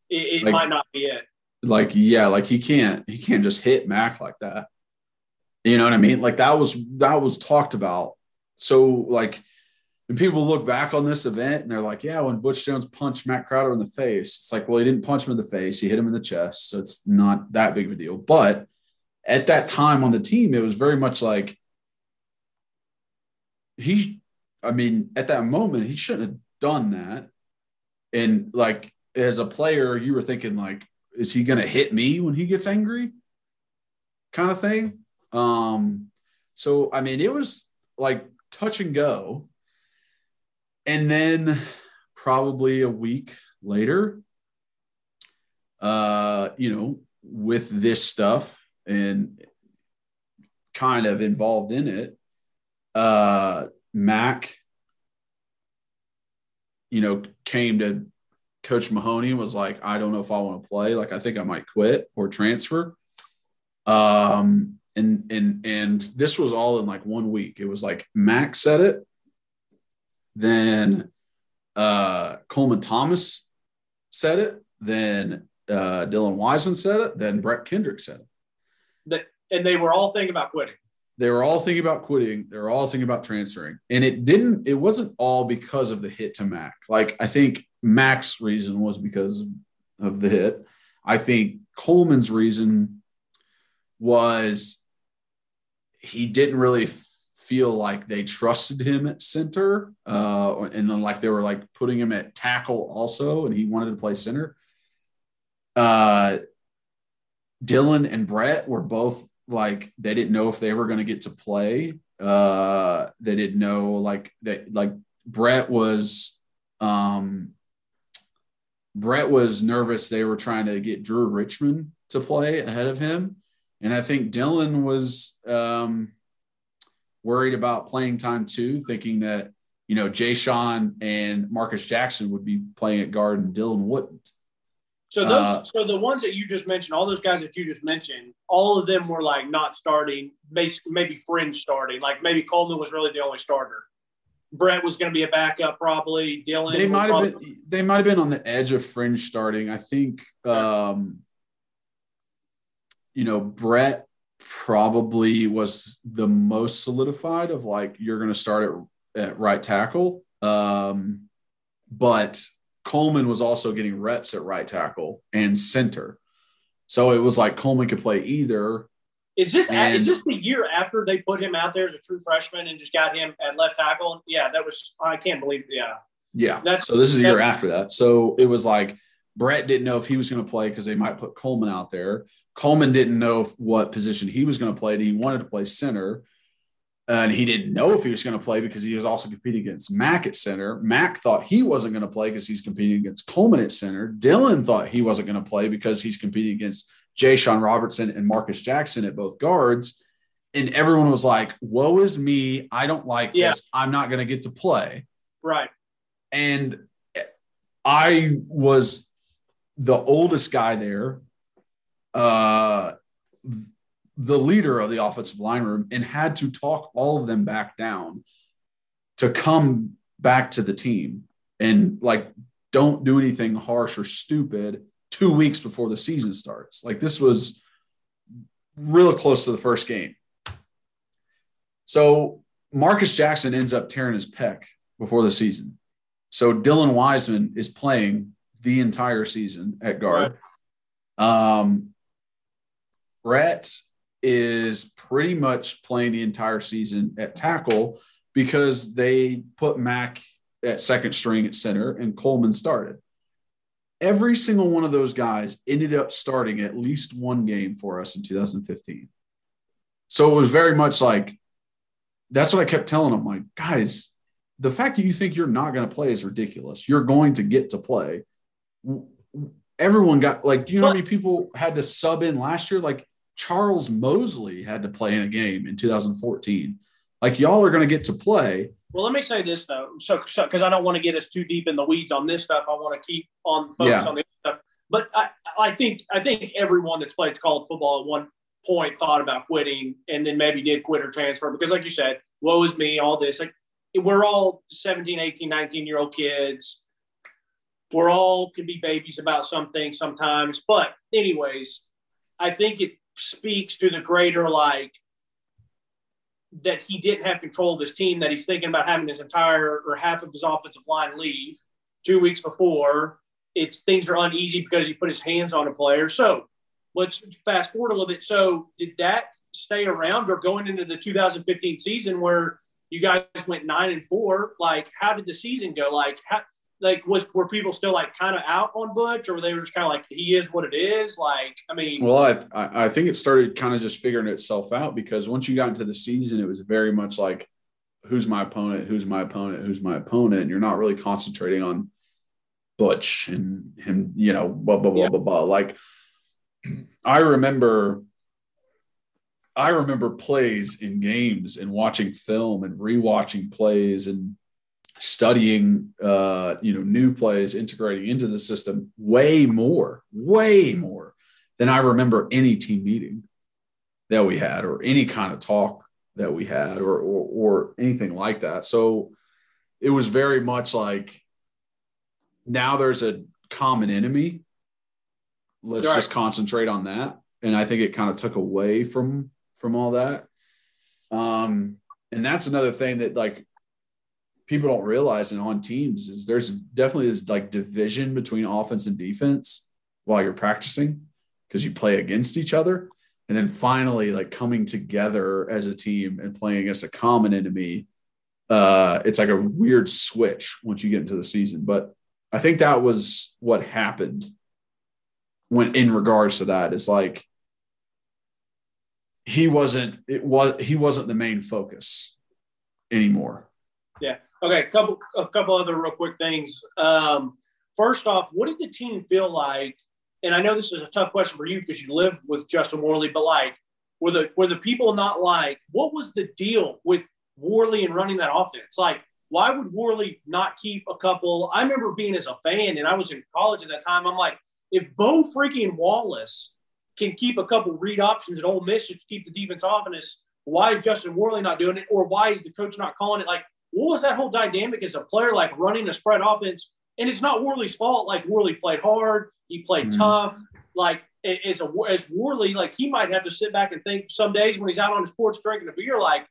it, it Like- might not be it. like yeah, like he can't he can't just hit Mac like that. You know what I mean? Like that was that was talked about. So like when people look back on this event and they're like, yeah, when Butch Jones punched Mack Crowder in the face, it's like, well, he didn't punch him in the face, he hit him in the chest. So it's not that big of a deal. But at that time on the team, it was very much like he, I mean, at that moment, he shouldn't have done that. And like as a player, you were thinking, like, is he gonna hit me when he gets angry? Kind of thing. Um, so I mean, it was like touch and go. And then probably a week later, uh, you know, with this stuff and kind of involved in it, uh, Mac, you know, came to Coach Mahoney and was like, I don't know if I want to play. Like, I think I might quit or transfer. Um, and and and this was all in like one week. It was like Mac said it, then uh, Coleman Thomas said it, then uh, Dylan Wiesman said it, then Brett Kendrick said it. That, and they were all thinking about quitting. They were all thinking about quitting. They were all thinking about transferring, and it didn't. It wasn't all because of the hit to Mac. Like I think Mac's reason was because of the hit. I think Coleman's reason was he didn't really feel like they trusted him at center, uh, and then like they were like putting him at tackle also, and he wanted to play center. Uh, Dylan and Brett were both like they didn't know if they were going to get to play. Uh, they didn't know like that. Like Brett was, um, Brett was nervous. They were trying to get Drew Richmond to play ahead of him, and I think Dylan was um, worried about playing time too, thinking that you know Jashon and Marcus Jackson would be playing at guard and Dylan wouldn't. So those, Uh, so the ones that you just mentioned, all those guys that you just mentioned, all of them were like not starting, basically maybe fringe starting. Like maybe Coleman was really the only starter. Brett was going to be a backup, probably. Dylan. they might have probably- been they might have been on the edge of fringe starting i think um you know brett probably was the most solidified of like you're going to start at, at right tackle um but coleman was also getting reps at right tackle and center so it was like coleman could play either Is this And- is this the year after they put him out there as a true freshman and just got him at left tackle? Yeah, that was I can't believe. Yeah, Yeah. That's- so this is a year after that. So it was like Brett didn't know if he was going to play because they might put Coleman out there. Coleman didn't know what position he was going to play. He wanted to play center. and he didn't know if he was going to play because he was also competing against Mac at center. Mac thought he wasn't going to play because he's competing against Coleman at center. Dylan thought he wasn't going to play because he's competing against Jashon Robertson and Marcus Jackson at both guards. And everyone was like, Woe is me. I don't like Yeah. this. I'm not going to get to play. Right. And I was the oldest guy there, uh, the leader of the offensive line room, and had to talk all of them back down to come back to the team and like don't do anything harsh or stupid two weeks before the season starts. Like this was real close to the first game. So Marcus Jackson ends up tearing his pec before the season. So Dylan Wiesman is playing the entire season at guard. Um, Brett is pretty much playing the entire season at tackle because they put Mac at second string at center and Coleman started. Every single one of those guys ended up starting at least one game for us in 2015. So it was very much like that's what I kept telling them like, guys, the fact that you think you're not going to play is ridiculous. You're going to get to play. Everyone got like, do you know what? how many people had to sub in last year? Like Charles Mosley had to play in a game in 2014. Like y'all are going to get to play. Well, let me say this though, so because I don't want to get us too deep in the weeds on this stuff. I want to keep on focus Yeah. on this stuff. But I, I think I think everyone that's played college football at one point thought about quitting and then maybe did quit or transfer because, like you said, woe is me, all this. Like we're all 17, 18, 19 year old kids. We're all can be babies about some things sometimes. But anyways, I think it speaks to the greater like that he didn't have control of his team, that he's thinking about having his entire or half of his offensive line leave two weeks before. It's things are uneasy because he put his hands on a player. So let's fast forward a little bit. So did that stay around or going into the 2015 season where you guys went nine and four? Like, how did the season go? Like, how, like was were people still like kind of out on Butch, or were they were just kind of like he is what it is? Like, I mean, Well, I, I I think it started kind of just figuring itself out because once you got into the season, it was very much like, who's my opponent? Who's my opponent? Who's my opponent? And you're not really concentrating on Butch and him, you know, blah, blah, blah, Yeah. blah, blah. Like, I remember, I remember plays in games and watching film and rewatching plays and studying, uh, you know, new plays, integrating into the system way more, way more than I remember any team meeting that we had or any kind of talk that we had or, or, or anything like that. So it was very much like now there's a common enemy. Let's Right. just concentrate on that. And I think it kind of took away from from all that. Um, and that's another thing that like people don't realize and on teams is there's definitely this like division between offense and defense while you're practicing because you play against each other. And then finally like coming together as a team and playing against a common enemy uh it's like a weird switch once you get into the season. But i think that was what happened when in regards to that is like he wasn't it was he wasn't the main focus anymore Okay, a couple a couple other real quick things. Um, first off, what did the team feel like? And I know this is a tough question for you because you live with Justin Worley, but like, were the were the people not like? What was the deal with Worley and running that offense? Like, why would Worley not keep a couple? I remember being as a fan, and I was in college at that time. I'm like, if Bo freaking Wallace can keep a couple read options at Ole Miss to keep the defense off, and why is Justin Worley not doing it, or why is the coach not calling it? Like, what was that whole dynamic as a player, like running a spread offense? And it's not Worley's fault. Like Worley played hard, he played Mhm. tough. Like as a as Worley, like he might have to sit back and think some days when he's out on his porch drinking a beer, like,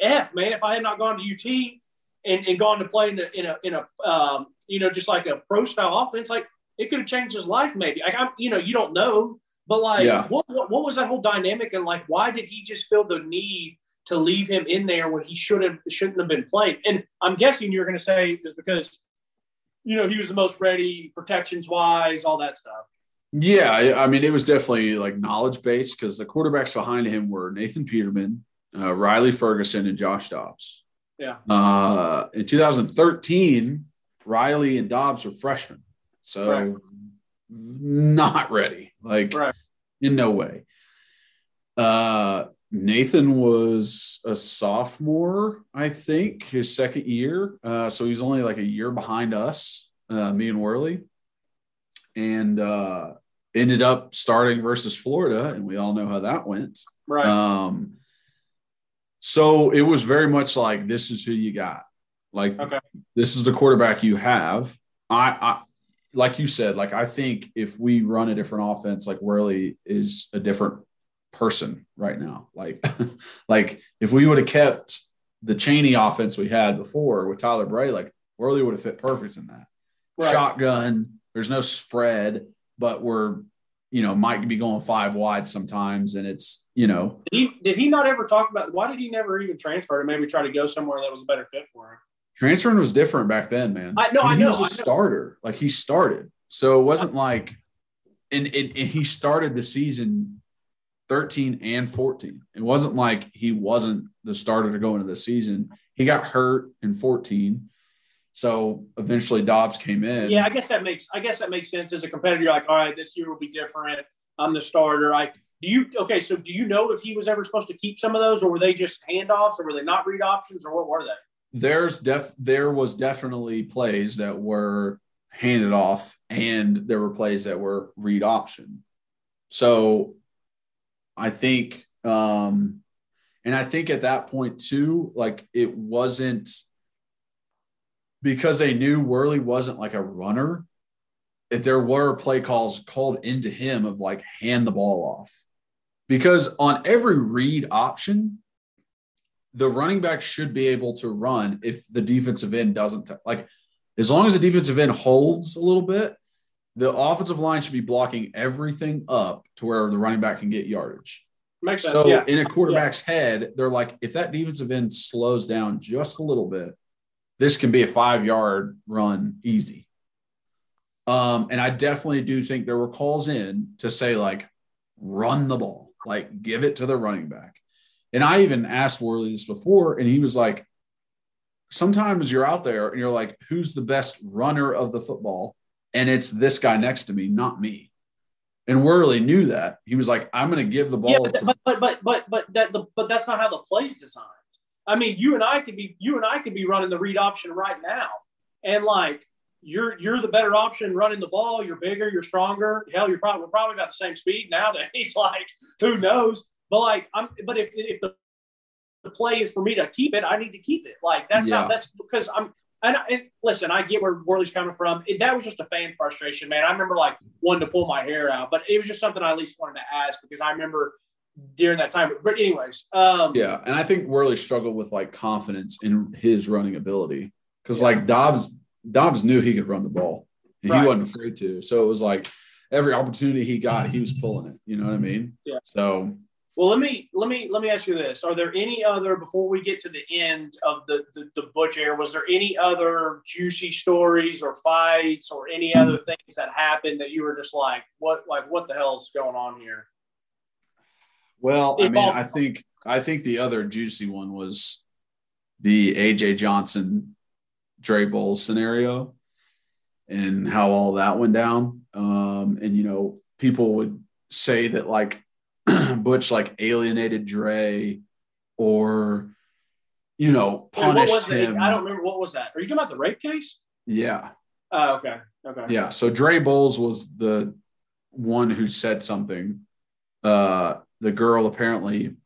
"F man, if I had not gone to UT and, and gone to play in a in a in a um, you know just like a pro style offense, like it could have changed his life maybe. Like I'm, you know, you don't know, but like, Yeah. what, what what was that whole dynamic and like why did he just feel the need? To leave him in there when he should have shouldn't have been playing. And I'm guessing you're going to say is because you know he was the most ready, protections wise, all that stuff. Yeah, I I mean, it was definitely like knowledge based because the quarterbacks behind him were Nathan Peterman, uh, Riley Ferguson and Josh Dobbs. Yeah. Uh, in 2013, Riley and Dobbs were freshmen, so Right. not ready. Like Right. in no way. Uh, Nathan was a sophomore, I think, his second year. Uh, so he's only like a year behind us, uh, me and Worley, and uh, ended up starting versus Florida, and we all know how that went. Right. Um, so it was very much like this is who you got. Like Okay. this is the quarterback you have. I, I like you said, like I think if we run a different offense, like Worley is a different person right now. Like, like if we would have kept the Chaney offense we had before with Tyler Bray, like Worley would have fit perfect in that Right. shotgun. There's no spread, but we're you know might be going five wide sometimes, and it's you know Did he did he not ever talk about why did he never even transfer to maybe try to go somewhere that was a better fit for him? transferring was different back then, man. I- no, And I know. he was a I know. starter. Like he started, so it wasn't like, and, and, and he started the season 13 and 14. It wasn't like he wasn't the starter to go into the season. He got hurt in 14. So eventually Dobbs came in. Yeah, I guess that makes I guess that makes sense as a competitor. You're like, all right, this year will be different. I'm the starter. I do you okay? So do you know if he was ever supposed to keep some of those, or were they just handoffs, or were they not read options, or what were they? there's def there was definitely plays that were handed off and there were plays that were read option so i think um and i think at that point too like it wasn't because they knew Worley wasn't like a runner if there were play calls called into him of like hand the ball off. Because on every read option the running back should be able to run if the defensive end doesn't t- like as long as the defensive end holds a little bit the offensive line should be blocking everything up to where the running back can get yardage Makes sense. so yeah. in a quarterback's head they're like if that defensive end slows down just a little bit this can be a five yard run easy um, and i definitely do think there were calls in to say like run the ball like give it to the running back and I even asked Worley this before, and he was like, sometimes you're out there and you're like, who's the best runner of the football? And it's this guy next to me, not me. And Worley knew that. He was like, I'm going to give the Yeah, ball. but, to- but but but but but that the, but that's not how the play's designed. I mean, you and I could be you and I could be running the read option right now, and like you're you're the better option running the ball. You're bigger, you're stronger. Hell, you're probably we're probably about the same speed nowadays. Like who knows? But like I'm but if if the the play is for me to keep it, I need to keep it. Like that's Yeah. how that's because I'm. And, and listen, I get where Worley's coming from. It, that was just a fan frustration, man. I remember like wanting to pull my hair out, but it was just something I at least wanted to ask because I remember during that time. But anyways, um, yeah. And I think Worley struggled with like confidence in his running ability because Yeah. like Dobbs, Dobbs knew he could run the ball and Right. he wasn't afraid to. So it was like every opportunity he got, he was pulling it. You know what I mean? Yeah. So Well, let me let me let me ask you this: Are there any other before we get to the end of the the, the Butch era? Was there any other juicy stories or fights or any other things that happened that you were just like, what like what the hell is going on here? Well, I mean, I think I think the other juicy one was the AJ Johnson Drae Bowles scenario and how all that went down. Um, and you know, people would say that like Butch like alienated Drae or you know And what was punished him. I don't remember what was that. Are you talking about the rape case? yeah, Oh, okay, okay. yeah. So Drae Bowles was the one who said something. Uh, the girl apparently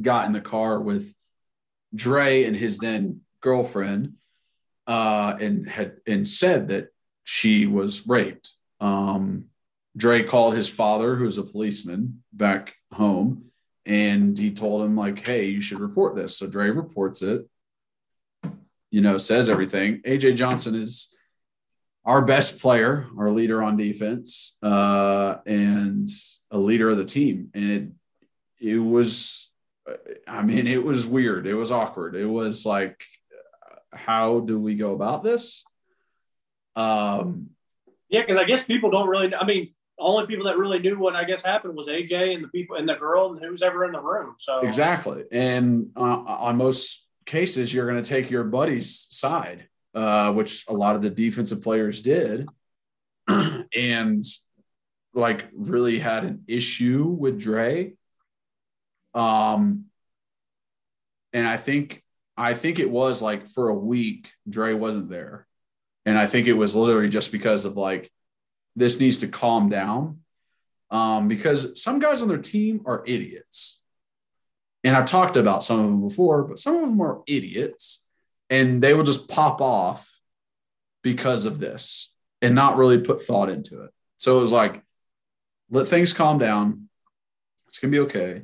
got in the car with Drae and his then girlfriend, uh, and had and said that she was raped. Um, Drae called his father, who was a policeman back home, and he told him like, "Hey, you should report this." So Drae reports it. You know, says everything. AJ Johnson is our best player, our leader on defense, uh, and a leader of the team. And it it was, I mean, it was weird. It was awkward. It was like, how do we go about this? Um, Yeah, because I guess people don't really. I mean, only people that really knew what I guess happened was AJ and the people and the girl and who's ever in the room. So exactly, and uh, on most cases, you're going to take your buddy's side, uh, which a lot of the defensive players did, and like really had an issue with Drae. Um, and I think I think it was like for a week Drae wasn't there, and I think it was literally just because of like this needs to calm down, um, because some guys on their team are idiots, and I've talked about some of them before, but some of them are idiots, and they will just pop off because of this and not really put thought into it. So it was like let things calm down. It's going to be okay.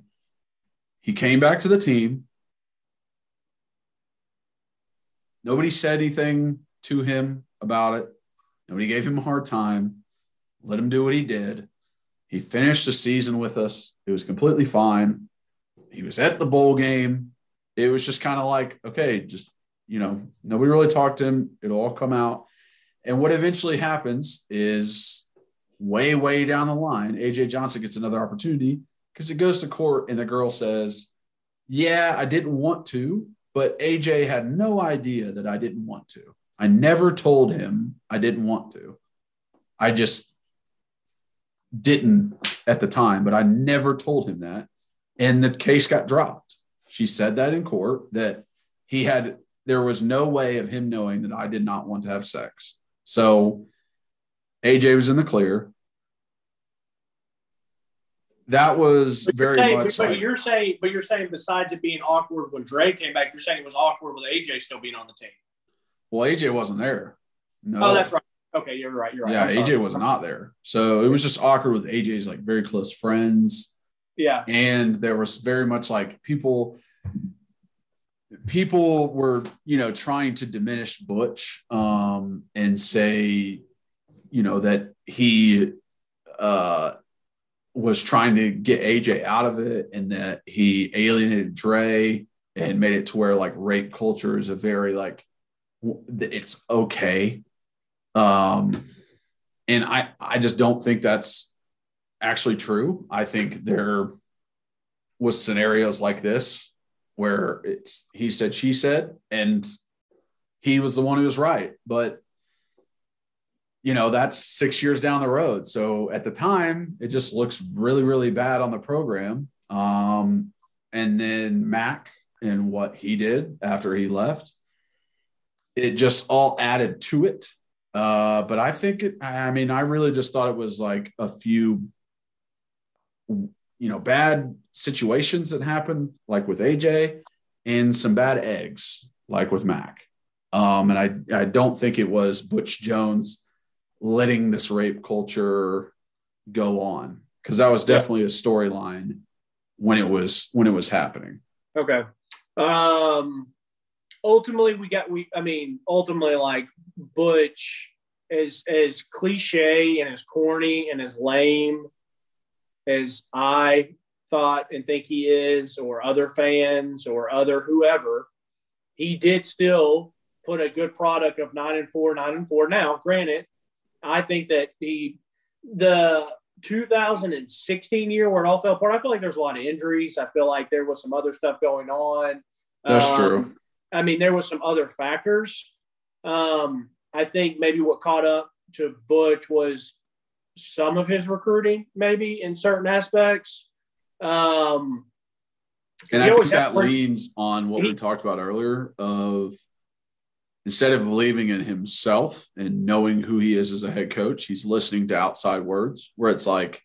He came back to the team. Nobody said anything to him about it. Nobody gave him a hard time. Let him do what he did. He finished the season with us. It was completely fine. He was at the bowl game. It was just kind of like, okay, just, you know, nobody really talked to him. It'll all come out. And what eventually happens is way, way down the line, AJ Johnson gets another opportunity because it goes to court and the girl says, Yeah, I didn't want to, but AJ had no idea that I didn't want to. I never told him I didn't want to. I just didn't at the time, but I never told him that. And the case got dropped. She said that in court that he had, there was no way of him knowing that I did not want to have sex. So AJ was in the clear. That was But very saying- much But like, you're saying, but you're saying besides it being awkward when Drae came back, you're saying it was awkward with AJ still being on the team. well, AJ wasn't there. Oh, no. Oh, that's right. Okay, you're right. You're right. Yeah, AJ was not there. So it was just awkward with AJ's like very close friends. Yeah. And there was very much like people people were, you know, trying to diminish Butch um and say, you know, that he uh was trying to get AJ out of it and that he alienated Drae and made it to where like rape culture is a very like it's okay um and i i just don't think that's actually true. I think there was scenarios like this where it's he said she said and he was the one who was right. But you know that's six years down the road. So at the time it just looks really really bad on the program. Um and then mac and what he did after he left it just all added to it uh, but I think it, I mean, I really just thought it was like a few, you know, bad situations that happened, like with AJ, and some bad eggs, like with Mac. Um, and I, I don't think it was Butch Jones letting this rape culture go on because that was definitely a storyline when it was when it was happening. Okay. Um ultimately we got we I mean ultimately like Butch as as cliche and as corny and as lame as I thought and think he is or other fans or other whoever he did still put a good product of 9 and 4 9 and 4 now granted I think that he the 2016 year where it all fell apart. I feel like there's a lot of injuries. I feel like there was some other stuff going on. That's Um, true. I mean, there was some other factors. Um, I think maybe what caught up to Butch was some of his recruiting, maybe in certain aspects. Um, And I think that pretty- leans on what we talked about earlier of instead of believing in himself and knowing who he is as a head coach, he's listening to outside words where it's like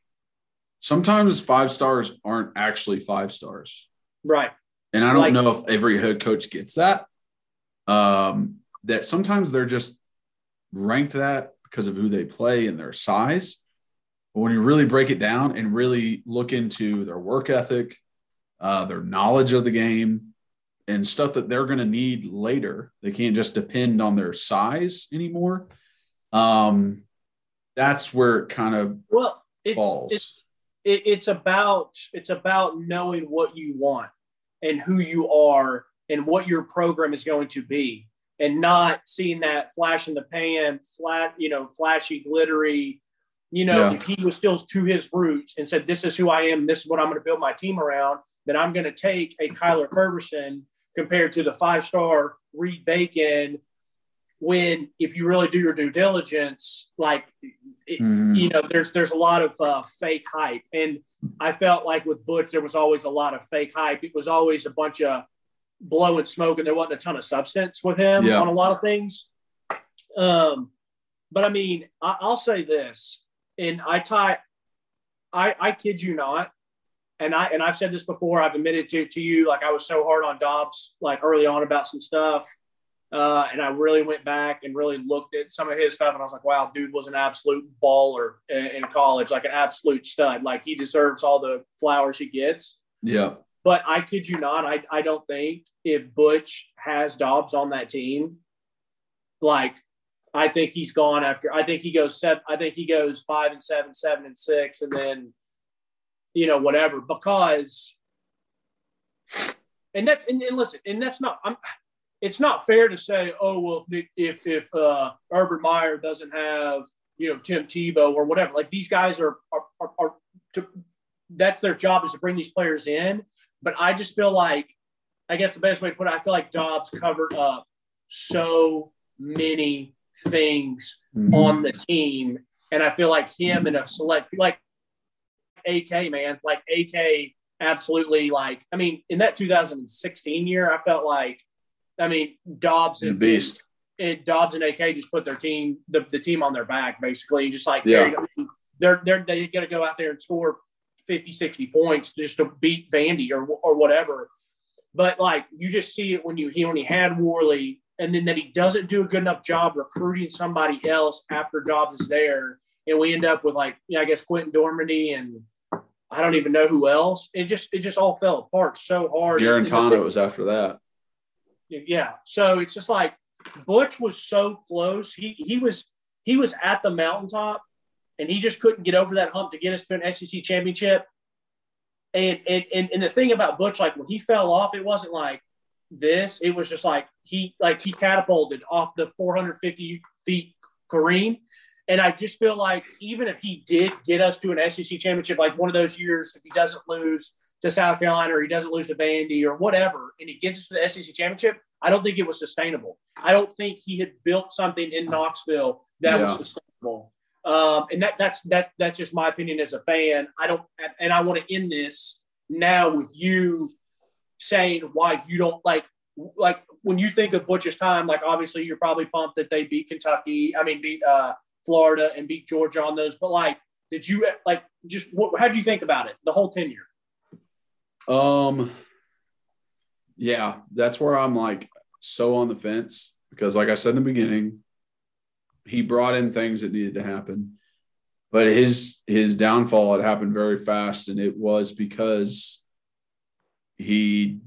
sometimes five stars aren't actually five stars. right. And I don't Like- know if every head coach gets that. Um, that sometimes they're just ranked that because of who they play and their size. But when you really break it down and really look into their work ethic, uh, their knowledge of the game, and stuff that they're going to need later, they can't just depend on their size anymore. Um, that's where it kind of Well, it's, falls. it's it's about it's about knowing what you want and who you are and what your program is going to be and not seeing that flash in the pan flat you know flashy glittery you know, Yeah. if he was still to his roots and said, "This is who I am. This is what I'm going to build my team around," then I'm going to take a Kyler Kerbyson compared to the five-star Reed Bacon. When, if you really do your due diligence, like it, Mhm. you know, there's there's a lot of uh, fake hype, and I felt like with Butch there was always a lot of fake hype. It was always a bunch of blowing smoke, and there wasn't a ton of substance with him Yeah. on a lot of things. Um, but I mean, I, I'll say this, and I tie, I I kid you not, and I and I've said this before. I've admitted to to you, like I was so hard on Dobbs like early on about some stuff. Uh, and I really went back and really looked at some of his stuff, and I was like, "Wow, dude was an absolute baller in, in college, like an absolute stud. Like he deserves all the flowers he gets." Yeah. But I kid you not, I, I don't think if Butch has Dobbs on that team, like I think he's gone after. I think he goes seven. I think he goes five and seven, seven and six, and then you know whatever. Because and that's and, and listen, and that's not. I'm. It's not fair to say, oh well, if if if uh, Urban Meyer doesn't have you know Tim Tebow or whatever, like these guys are are, are, are to, that's their job is to bring these players in. But I just feel like, I guess the best way to put it, I feel like Dobbs covered up so many things Mhm. on the team. And I feel like him and a select, like AK, man, like AK absolutely like, I mean, in that 2016 year, I felt like, I mean, Dobbs and beast. it, Dobbs and AK just put their team, the, the team on their back, basically. Just like, Yeah. they're, they're, they got to go out there and score 50, 60 points just to beat Vandy or, or whatever. But like, you just see it when you, he, when he had Worley and then that he doesn't do a good enough job recruiting somebody else after Dobbs is there. And we end up with like, yeah, I guess Quentin Dormady and I don't even know who else. It just, it just all fell apart so hard. And- Guarantano was after that. Yeah. So it's just like Butch was so close. He he was he was at the mountaintop and he just couldn't get over that hump to get us to an SEC championship. And and and, and the thing about Butch, like when he fell off, it wasn't like this. It was just like he like he catapulted off the 450 feet Kareem. And I just feel like even if he did get us to an SEC championship, like one of those years, if he doesn't lose to South Carolina or he doesn't lose to Vandy or whatever, and he gets us to the SEC championship, I don't think it was sustainable. I don't think he had built something in Knoxville that Yeah. was sustainable. Um, and that that's that's that's just my opinion as a fan. I don't, and I want to end this now with you saying why you don't like like when you think of Butch's time. Like obviously you're probably pumped that they beat Kentucky. I mean beat uh, Florida and beat Georgia on those. But like, did you like just what, how do you think about it? The whole tenure. Um, yeah, that's where I'm like so on the fence because, like I said in the beginning, he brought in things that needed to happen, but his his downfall had happened very fast, and it was because he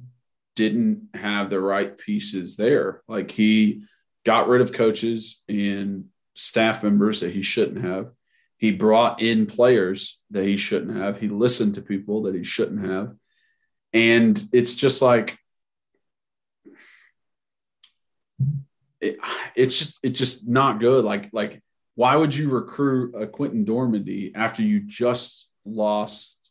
didn't have the right pieces there. Like he got rid of coaches and staff members that he shouldn't have. He brought in players that he shouldn't have. He listened to people that he shouldn't have and it's just like it, it's just it's just not good. Like like why would you recruit a Quentin Dormady after you just lost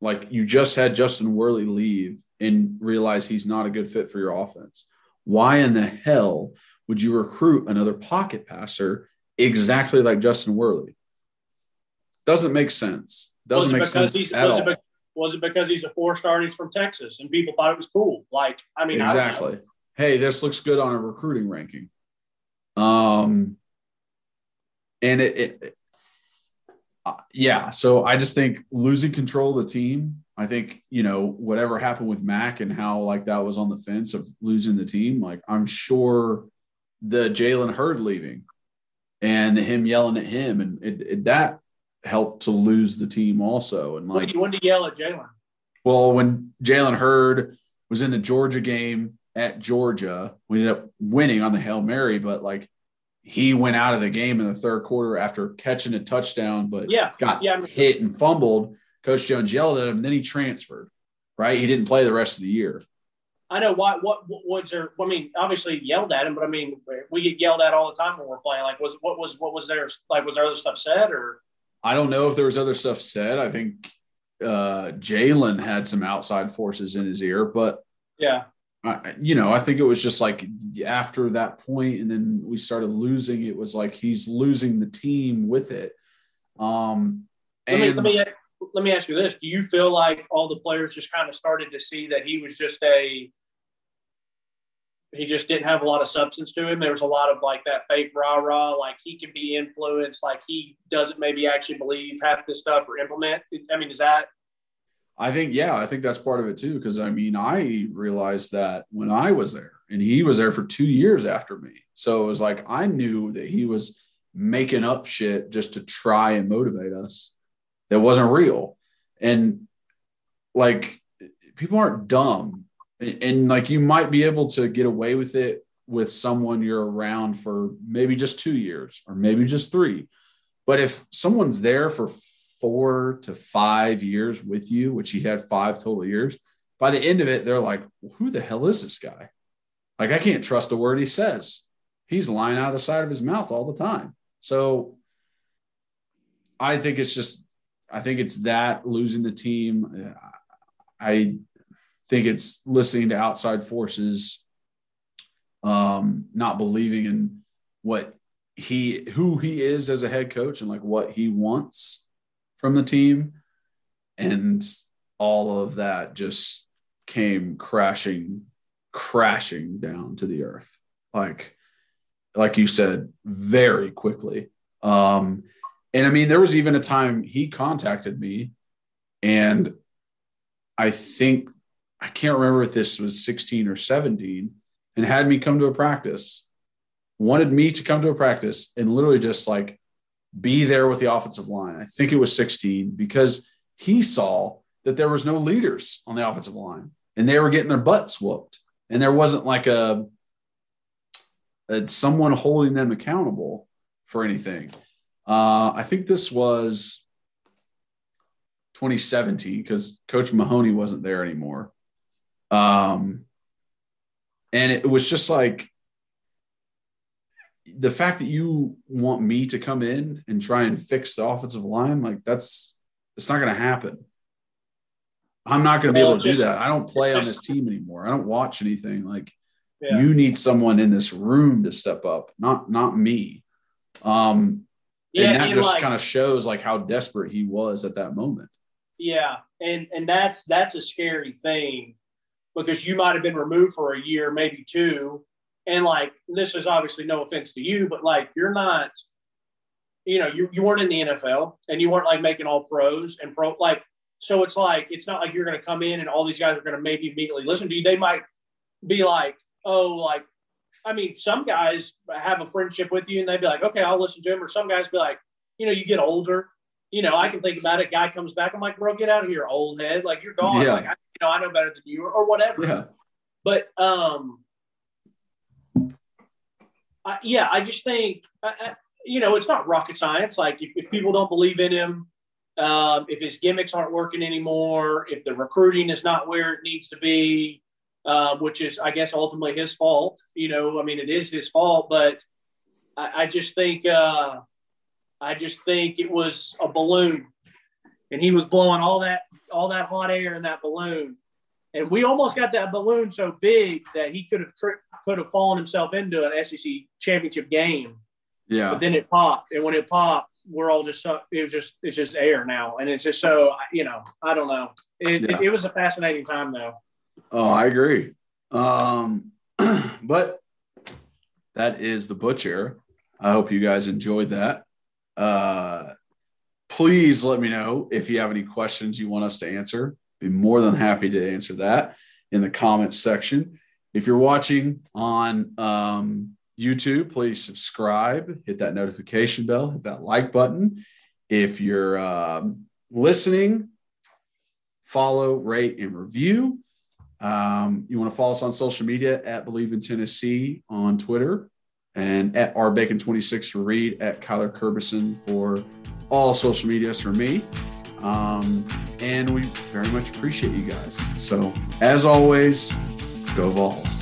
like you just had justin worley leave and realize he's not a good fit for your offense? Why in the hell would you recruit another pocket passer exactly like justin worley? Doesn't make sense. Doesn't make sense at all was it because he's a four star and he's from Texas and people thought it was cool? Like, I mean, I exactly. Hey, this looks good on a recruiting ranking. Um, and it, it, it- uh, yeah. So I just think losing control of the team. I think you know whatever happened with Mac and how like that was on the fence of losing the team. Like I'm sure the Jalen Hurd leaving and him yelling at him and it, it, that helped to lose the team also. And like you, when did you yell at Jalen? well, when Jalen Hurd was in the Georgia game at Georgia, we ended up winning on the Hail Mary, but like he went out of the game in the third quarter after catching a touchdown, but Yeah, got yeah. I mean- hit and fumbled. Coach Jones yelled at him, and then he transferred, right? He didn't play the rest of the year. I know why. What, what was there? I mean, obviously yelled at him, but I mean, we get yelled at all the time when we're playing. Like, was what was what was there? Like, was there other stuff said or? I don't know if there was other stuff said. I think uh, Jalen had some outside forces in his ear, but Yeah. I, you know, I think it was just like after that point, and then we started losing. It was like he's losing the team with it. Um, Let me, let me let me ask you this: Do you feel like all the players just kind of started to see that he was just a he just didn't have a lot of substance to him? There was a lot of like that fake rah rah, like he can be influenced, like he doesn't maybe actually believe half this stuff or implement. I mean, is that I think, yeah, I think that's part of it too. Cause I mean, I realized that when I was there and he was there for two years after me. So it was like I knew that he was making up shit just to try and motivate us that wasn't real. And like people aren't dumb. And, like you might be able to get away with it with someone you're around for maybe just two years or maybe just three. But if someone's there for four to five years with you, which he had five total years, by the end of it, they're like, who the hell is this guy? Like, I can't trust a word he says. He's lying out of the side of his mouth all the time. So I think it's just, I think it's that losing the team. I think it's listening to outside forces, um, not believing in what he, who he is as a head coach and like what he wants from the team. And all of that just came crashing, crashing down to the earth. Like, like you said, very quickly. Um, and I mean, there was even a time he contacted me, and I think I can't remember if this was 16 or 17, and had me come to a practice, wanted me to come to a practice and literally just like be there with the offensive line. I think it was 16 because he saw that there was no leaders on the offensive line and they were getting their butts whooped. And there wasn't like a, a someone holding them accountable for anything. Uh, I think this was 2017 because Coach Mahoney wasn't there anymore. Um, and it was just like the fact that you want me to come in and try and fix the offensive line, like that's it's not going to happen. I'm not going to be able to do that. I don't play on this team anymore. I don't watch anything. Like Yeah. you need someone in this room to step up, not not me. Um, yeah? and that and just like- kind of shows like how desperate he was at that moment. Yeah, and and that's that's a scary thing because you might have been removed for a year, maybe two, and like this is obviously no offense to you, but like you're not, you know, you you weren't in the NFL and you weren't like making all pros and pro like so it's like it's not like you're going to come in and all these guys are going to maybe immediately listen to you. They might be like, oh, like I mean, some guys have a friendship with you and they'd be like, okay, I'll listen to him, or some guys be like, you know, you get older you know, I can think about it. Guy comes back. I'm like, bro, get out of here, old head. Like you're gone. Yeah. Like I, you know, I know better than you, or, or whatever. Yeah, But um, I, yeah, I just think, I, I, you know, it's not rocket science. Like if, if people don't believe in him, um, if his gimmicks aren't working anymore, if the recruiting is not where it needs to be, uh, which is, I guess, ultimately his fault. You know, I mean, it is his fault, but I, I just think. Uh, I just think it was a balloon, and he was blowing all that all that hot air in that balloon, and we almost got that balloon so big that he could have tri- could have fallen himself into an SEC championship game. yeah, But then it popped, and when it popped, we're all just it was just it's just air now, and it's just so you know I don't know. It, Yeah. it, it was a fascinating time though. Oh, I agree. Um, but that is the butcher. I hope you guys enjoyed that. Uh, please let me know if you have any questions you want us to answer. Be more than happy to answer that in the comments section. If you're watching on um, YouTube, please subscribe, hit that notification bell, hit that like button. If you're um, listening, follow, rate, and review. Um, you want to follow us on social media at Bleav in Tennessee on Twitter and at rbacon26 for Reed, at Kyler Kerbyson for all social medias for me. Um, and we very much appreciate you guys. So, as always, go Vols.